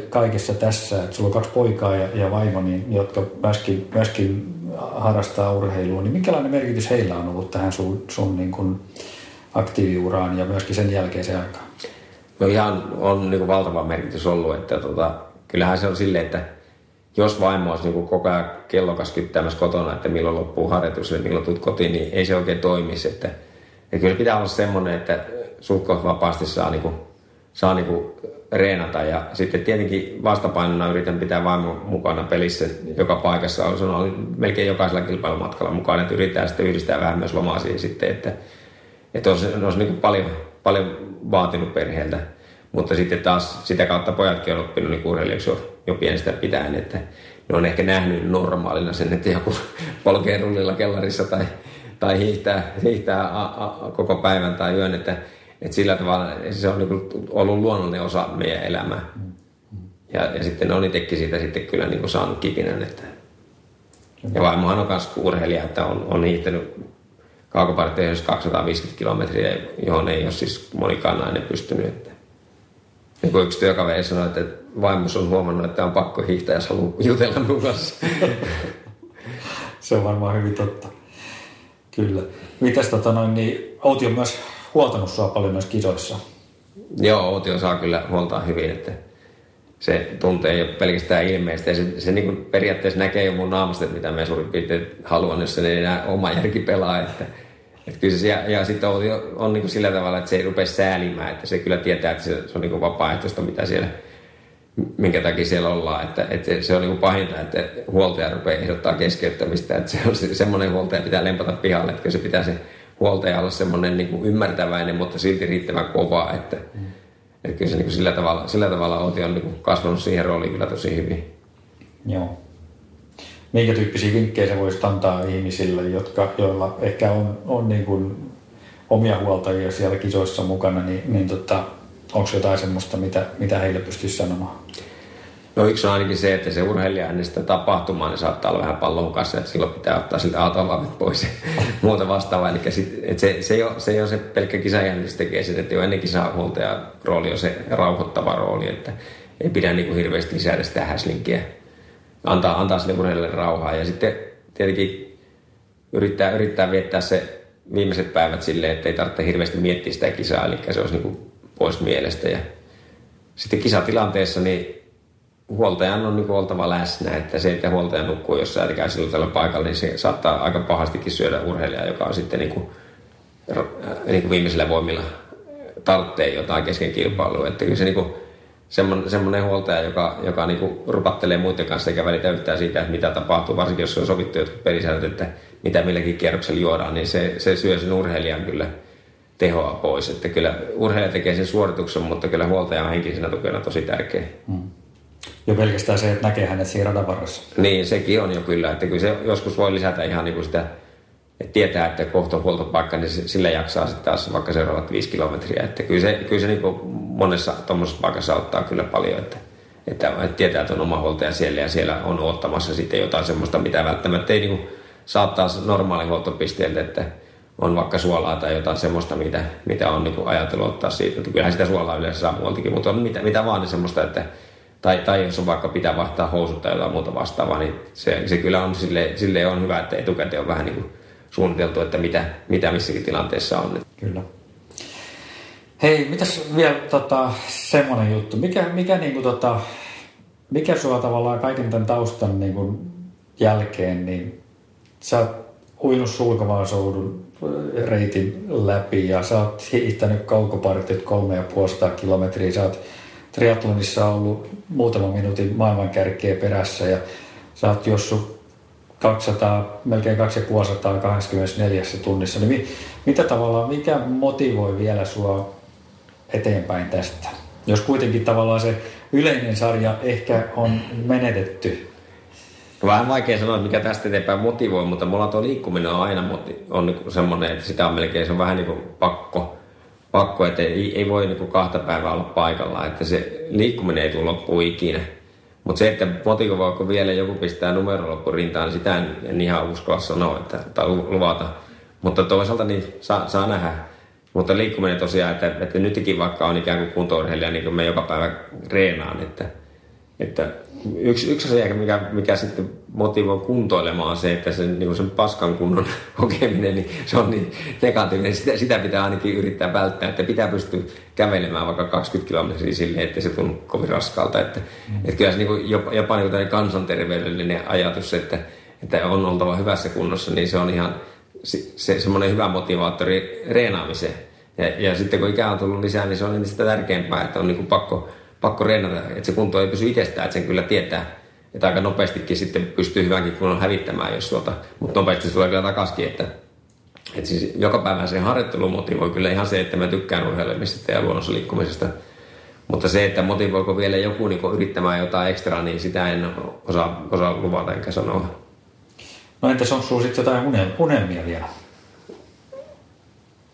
kaikessa tässä? Että sulla on kaksi poikaa ja, ja vaimo, niin, jotka myöskin, myöskin harrastaa urheilua, niin minkälainen merkitys heillä on ollut tähän sun, sun niin kuin aktiiviuraan ja myöskin sen jälkeiseen aikaan? No ihan on niin kuin valtava merkitys ollut, että tota, kyllähän se on silleen, että jos vaimo olisi niin koko ajan kellokas kyttämässä kotona, että milloin loppuu harjoitus ja milloin tulet kotiin, niin ei se oikein toimisi. Että, että kyllä pitää olla semmoinen, että suht vapaasti saa, niin kuin, saa niin kuin reenata. Ja sitten tietenkin vastapainona yritän pitää vaimon mukana pelissä joka paikassa. Se on melkein jokaisella kilpailumatkalla mukana, että yritetään sitten yhdistää vähän myös lomaa siihen sitten, että, että olisi, olisi niin paljon, paljon vaatinut perheeltä. Mutta sitten taas sitä kautta pojatkin on oppinut niin urheilijaksi jo, jo pienestä pitäen, että ne on ehkä nähnyt normaalina sen, että joku polkee rullilla kellarissa tai, tai hiihtää, hiihtää a, a, koko päivän tai yön, että, että sillä tavalla se on niin ollut luonnollinen osa meidän elämää. Ja, ja sitten on itsekin siitä sitten kyllä niin saanut kipinän. Että. Ja vaimohan on myös urheilija, että on, on hiihtänyt kaukopartioissa 250 kilometriä, johon ei ole siis monikaan nainen pystynyt. Että niin kuin yksi työkaveri sanoi, että vaimus on huomannut, että on pakko hiihtää, jos haluaa jutella kanssa. Se on varmaan hyvin totta. Kyllä. Mitäs tota noin, niin Outi on myös huoltanut sua paljon myös kisoissa. Joo, Outi saa kyllä huoltaa hyvin, että se tuntee ole pelkästään ilmeistä. Ja se, se niin kuin periaatteessa näkee jo mun naamasta, että mitä me suurin piirtein haluan, jos se ei enää oma järki pelaa. Että että kyllä se, ja, ja sitten on, on niin kuin sillä tavalla, että se ei rupea säälimään, että se kyllä tietää, että se, se on niin kuin vapaaehtoista, mitä siellä, minkä takia siellä ollaan. Että, että se on niin pahinta, että huoltaja rupeaa ehdottaa keskeyttämistä, että se on se, semmoinen huoltaja pitää lempata pihalle, että se pitää se huoltaja olla semmoinen niin ymmärtäväinen, mutta silti riittävän kova, että, mm. että kyllä se niin kuin sillä tavalla, sillä tavalla Outi on niin kuin kasvanut siihen rooliin kyllä tosi hyvin. Joo minkä tyyppisiä vinkkejä se voisi antaa ihmisille, jotka, joilla ehkä on, on niin kuin omia huoltajia siellä kisoissa mukana, niin, niin tota, onko jotain semmoista, mitä, mitä heille pystyisi sanomaan? No yksi on ainakin se, että se urheilija ennen sitä tapahtumaa niin saattaa olla vähän pallon kanssa, että silloin pitää ottaa siltä autovalmit pois ja muuta vastaavaa. Eli sit, että se, se, ei ole, se ei ole se pelkkä kisajännitys tekee sitä, että jo ennen kisahuoltaja rooli on se rauhoittava rooli, että ei pidä niin kuin hirveästi lisätä sitä häslinkiä antaa, antaa sille urheilijalle rauhaa. Ja sitten tietenkin yrittää, yrittää viettää se viimeiset päivät silleen, että ei tarvitse hirveästi miettiä sitä kisaa, eli se olisi niin kuin pois mielestä. Ja sitten kisatilanteessa niin huoltajan on niin kuin oltava läsnä, että se, että huoltaja nukkuu jossain eikä silloin tällä paikalla, niin se saattaa aika pahastikin syödä urheilijaa, joka on sitten niin kuin, niin kuin viimeisillä voimilla tarvitsee jotain kesken kilpailua. Että kyllä se niin kuin, semmoinen, huoltaja, joka, joka niin rupattelee muiden kanssa eikä välitä yhtään siitä, että mitä tapahtuu, varsinkin jos on sovittu jotkut pelisäännöt, että mitä milläkin kierroksella juodaan, niin se, se syö sen urheilijan kyllä tehoa pois. Että kyllä urheilija tekee sen suorituksen, mutta kyllä huoltaja on henkisenä tukena tosi tärkeä. Mm. Jo pelkästään se, että näkee hänet siinä radan varressa. Niin, sekin on jo kyllä. Että kyllä se joskus voi lisätä ihan niin kuin sitä että tietää, että kohta on huoltopaikka, niin sillä jaksaa sitten taas vaikka seuraavat viisi kilometriä. Että kyllä se, kyllä se niin monessa tuommoisessa paikassa auttaa kyllä paljon, että, että, että tietää, että on oma huoltaja siellä ja siellä on ottamassa sitten jotain semmoista, mitä välttämättä ei niin taas normaali huoltopisteeltä, että on vaikka suolaa tai jotain semmoista, mitä, mitä on niin ajatellut ottaa siitä. Kyllähän sitä suolaa yleensä saa muualtakin, mutta on mitä, mitä vaan niin semmoista, että tai, tai jos on vaikka pitää vaihtaa housut tai jotain muuta vastaavaa, niin se, se kyllä on sille, sille on hyvä, että etukäteen on vähän niin kuin suunniteltu, että mitä, mitä missäkin tilanteessa on. Kyllä. Hei, mitäs vielä tota, semmoinen juttu, mikä, mikä, niinku, tota, mikä sua tavallaan kaiken tämän taustan niinku, jälkeen, niin sä oot uinut sulkavaan soudun äh, reitin läpi ja sä oot hiihtänyt kaukopartit kolme ja puolesta kilometriä, sä oot triatlonissa ollut muutaman minuutin maailmankärkeä perässä ja sä oot jossut 200, melkein 2500 24 tunnissa, niin mi, mitä tavallaan, mikä motivoi vielä sua eteenpäin tästä? Jos kuitenkin tavallaan se yleinen sarja ehkä on menetetty. No vähän vaikea sanoa, mikä tästä eteenpäin motivoi, mutta mulla tuo liikkuminen on aina on niin semmoinen, että sitä on melkein, se on vähän niin kuin pakko, pakko että ei, ei voi niin kahta päivää olla paikalla, että se liikkuminen ei tule loppuun ikinä. Mutta se, että motivoiko vielä joku pistää numeroloppu rintaan, niin sitä en, en ihan uskalla sanoa että, tai luvata. Mutta toisaalta niin saa, saa nähdä. Mutta liikkuminen tosiaan, että, että nytkin vaikka on ikään kuin kuntourheilija, niin kuin me joka päivä reenaan, että, että yksi, yksi asia, mikä, mikä sitten motivoi kuntoilemaan on se, että sen, niin sen paskan kunnon kokeminen, niin se on niin negatiivinen. Sitä, sitä pitää ainakin yrittää välttää, että pitää pystyä kävelemään vaikka 20 kilometriä silleen, että se tuntuu kovin raskalta. Että, mm. että kyllä se niin kuin, jopa, jopa niin kuin kansanterveydellinen ajatus, että, että on oltava hyvässä kunnossa, niin se on ihan se, semmoinen hyvä motivaattori reenaamiseen. Ja, ja sitten kun ikää on tullut lisää, niin se on sitä tärkeämpää, että on niin kuin pakko pakko reenata, että se kunto ei pysy itsestään, että sen kyllä tietää, että aika nopeastikin sitten pystyy hyvänkin kunnon hävittämään, jos tuota, mutta nopeasti se tulee kyllä takaskin, että, että siis joka päivä se harjoittelu motivoi kyllä ihan se, että mä tykkään urheilemisesta ja luonnossa liikkumisesta. Mutta se, että motivoiko vielä joku niin yrittämään jotain ekstraa, niin sitä en osaa, osaa luvata enkä sanoa. No entäs on sinulla sitten jotain unelmia vielä?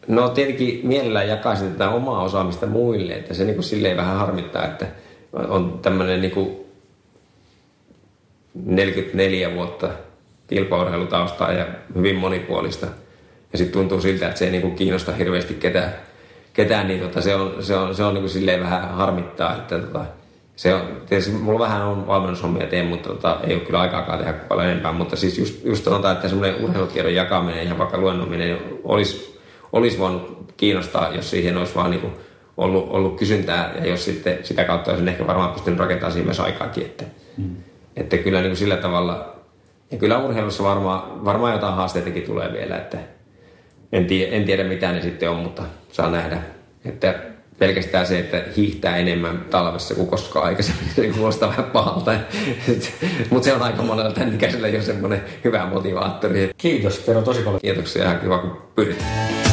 No tietenkin mielellään jakaisin tätä omaa osaamista muille, että se niin silleen vähän harmittaa, että on tämmöinen niin kuin 44 vuotta kilpaurheilutaustaa ja hyvin monipuolista. Ja sitten tuntuu siltä, että se ei niin kiinnosta hirveästi ketään, ketään niin tota, se on, se on, se on niin silleen vähän harmittaa, että tota, se on, tietysti mulla vähän on valmennushommia teen, mutta tota, ei ole kyllä aikaakaan tehdä paljon enempää, mutta siis just, just sanotaan, että semmoinen urheilutiedon jakaminen ja vaikka luennominen olisi olisi voinut kiinnostaa, jos siihen olisi vaan niin kuin ollut, ollut kysyntää ja jos sitten sitä kautta olisin ehkä varmaan pystynyt rakentamaan siihen myös aikaakin. Että, mm. että kyllä niin kuin sillä tavalla, ja kyllä urheilussa varmaan, varmaan jotain haasteitakin tulee vielä, että en tiedä, en tiedä mitä ne sitten on, mutta saa nähdä. Että pelkästään se, että hiihtää enemmän talvessa kuin koskaan aikaisemmin, se kuulostaa vähän pahalta. Mutta se on aika monella tämän ikäisellä jo semmoinen hyvä motivaattori. Kiitos, Tero, tosi paljon. Kiitoksia, ihan kiva kun pyydät.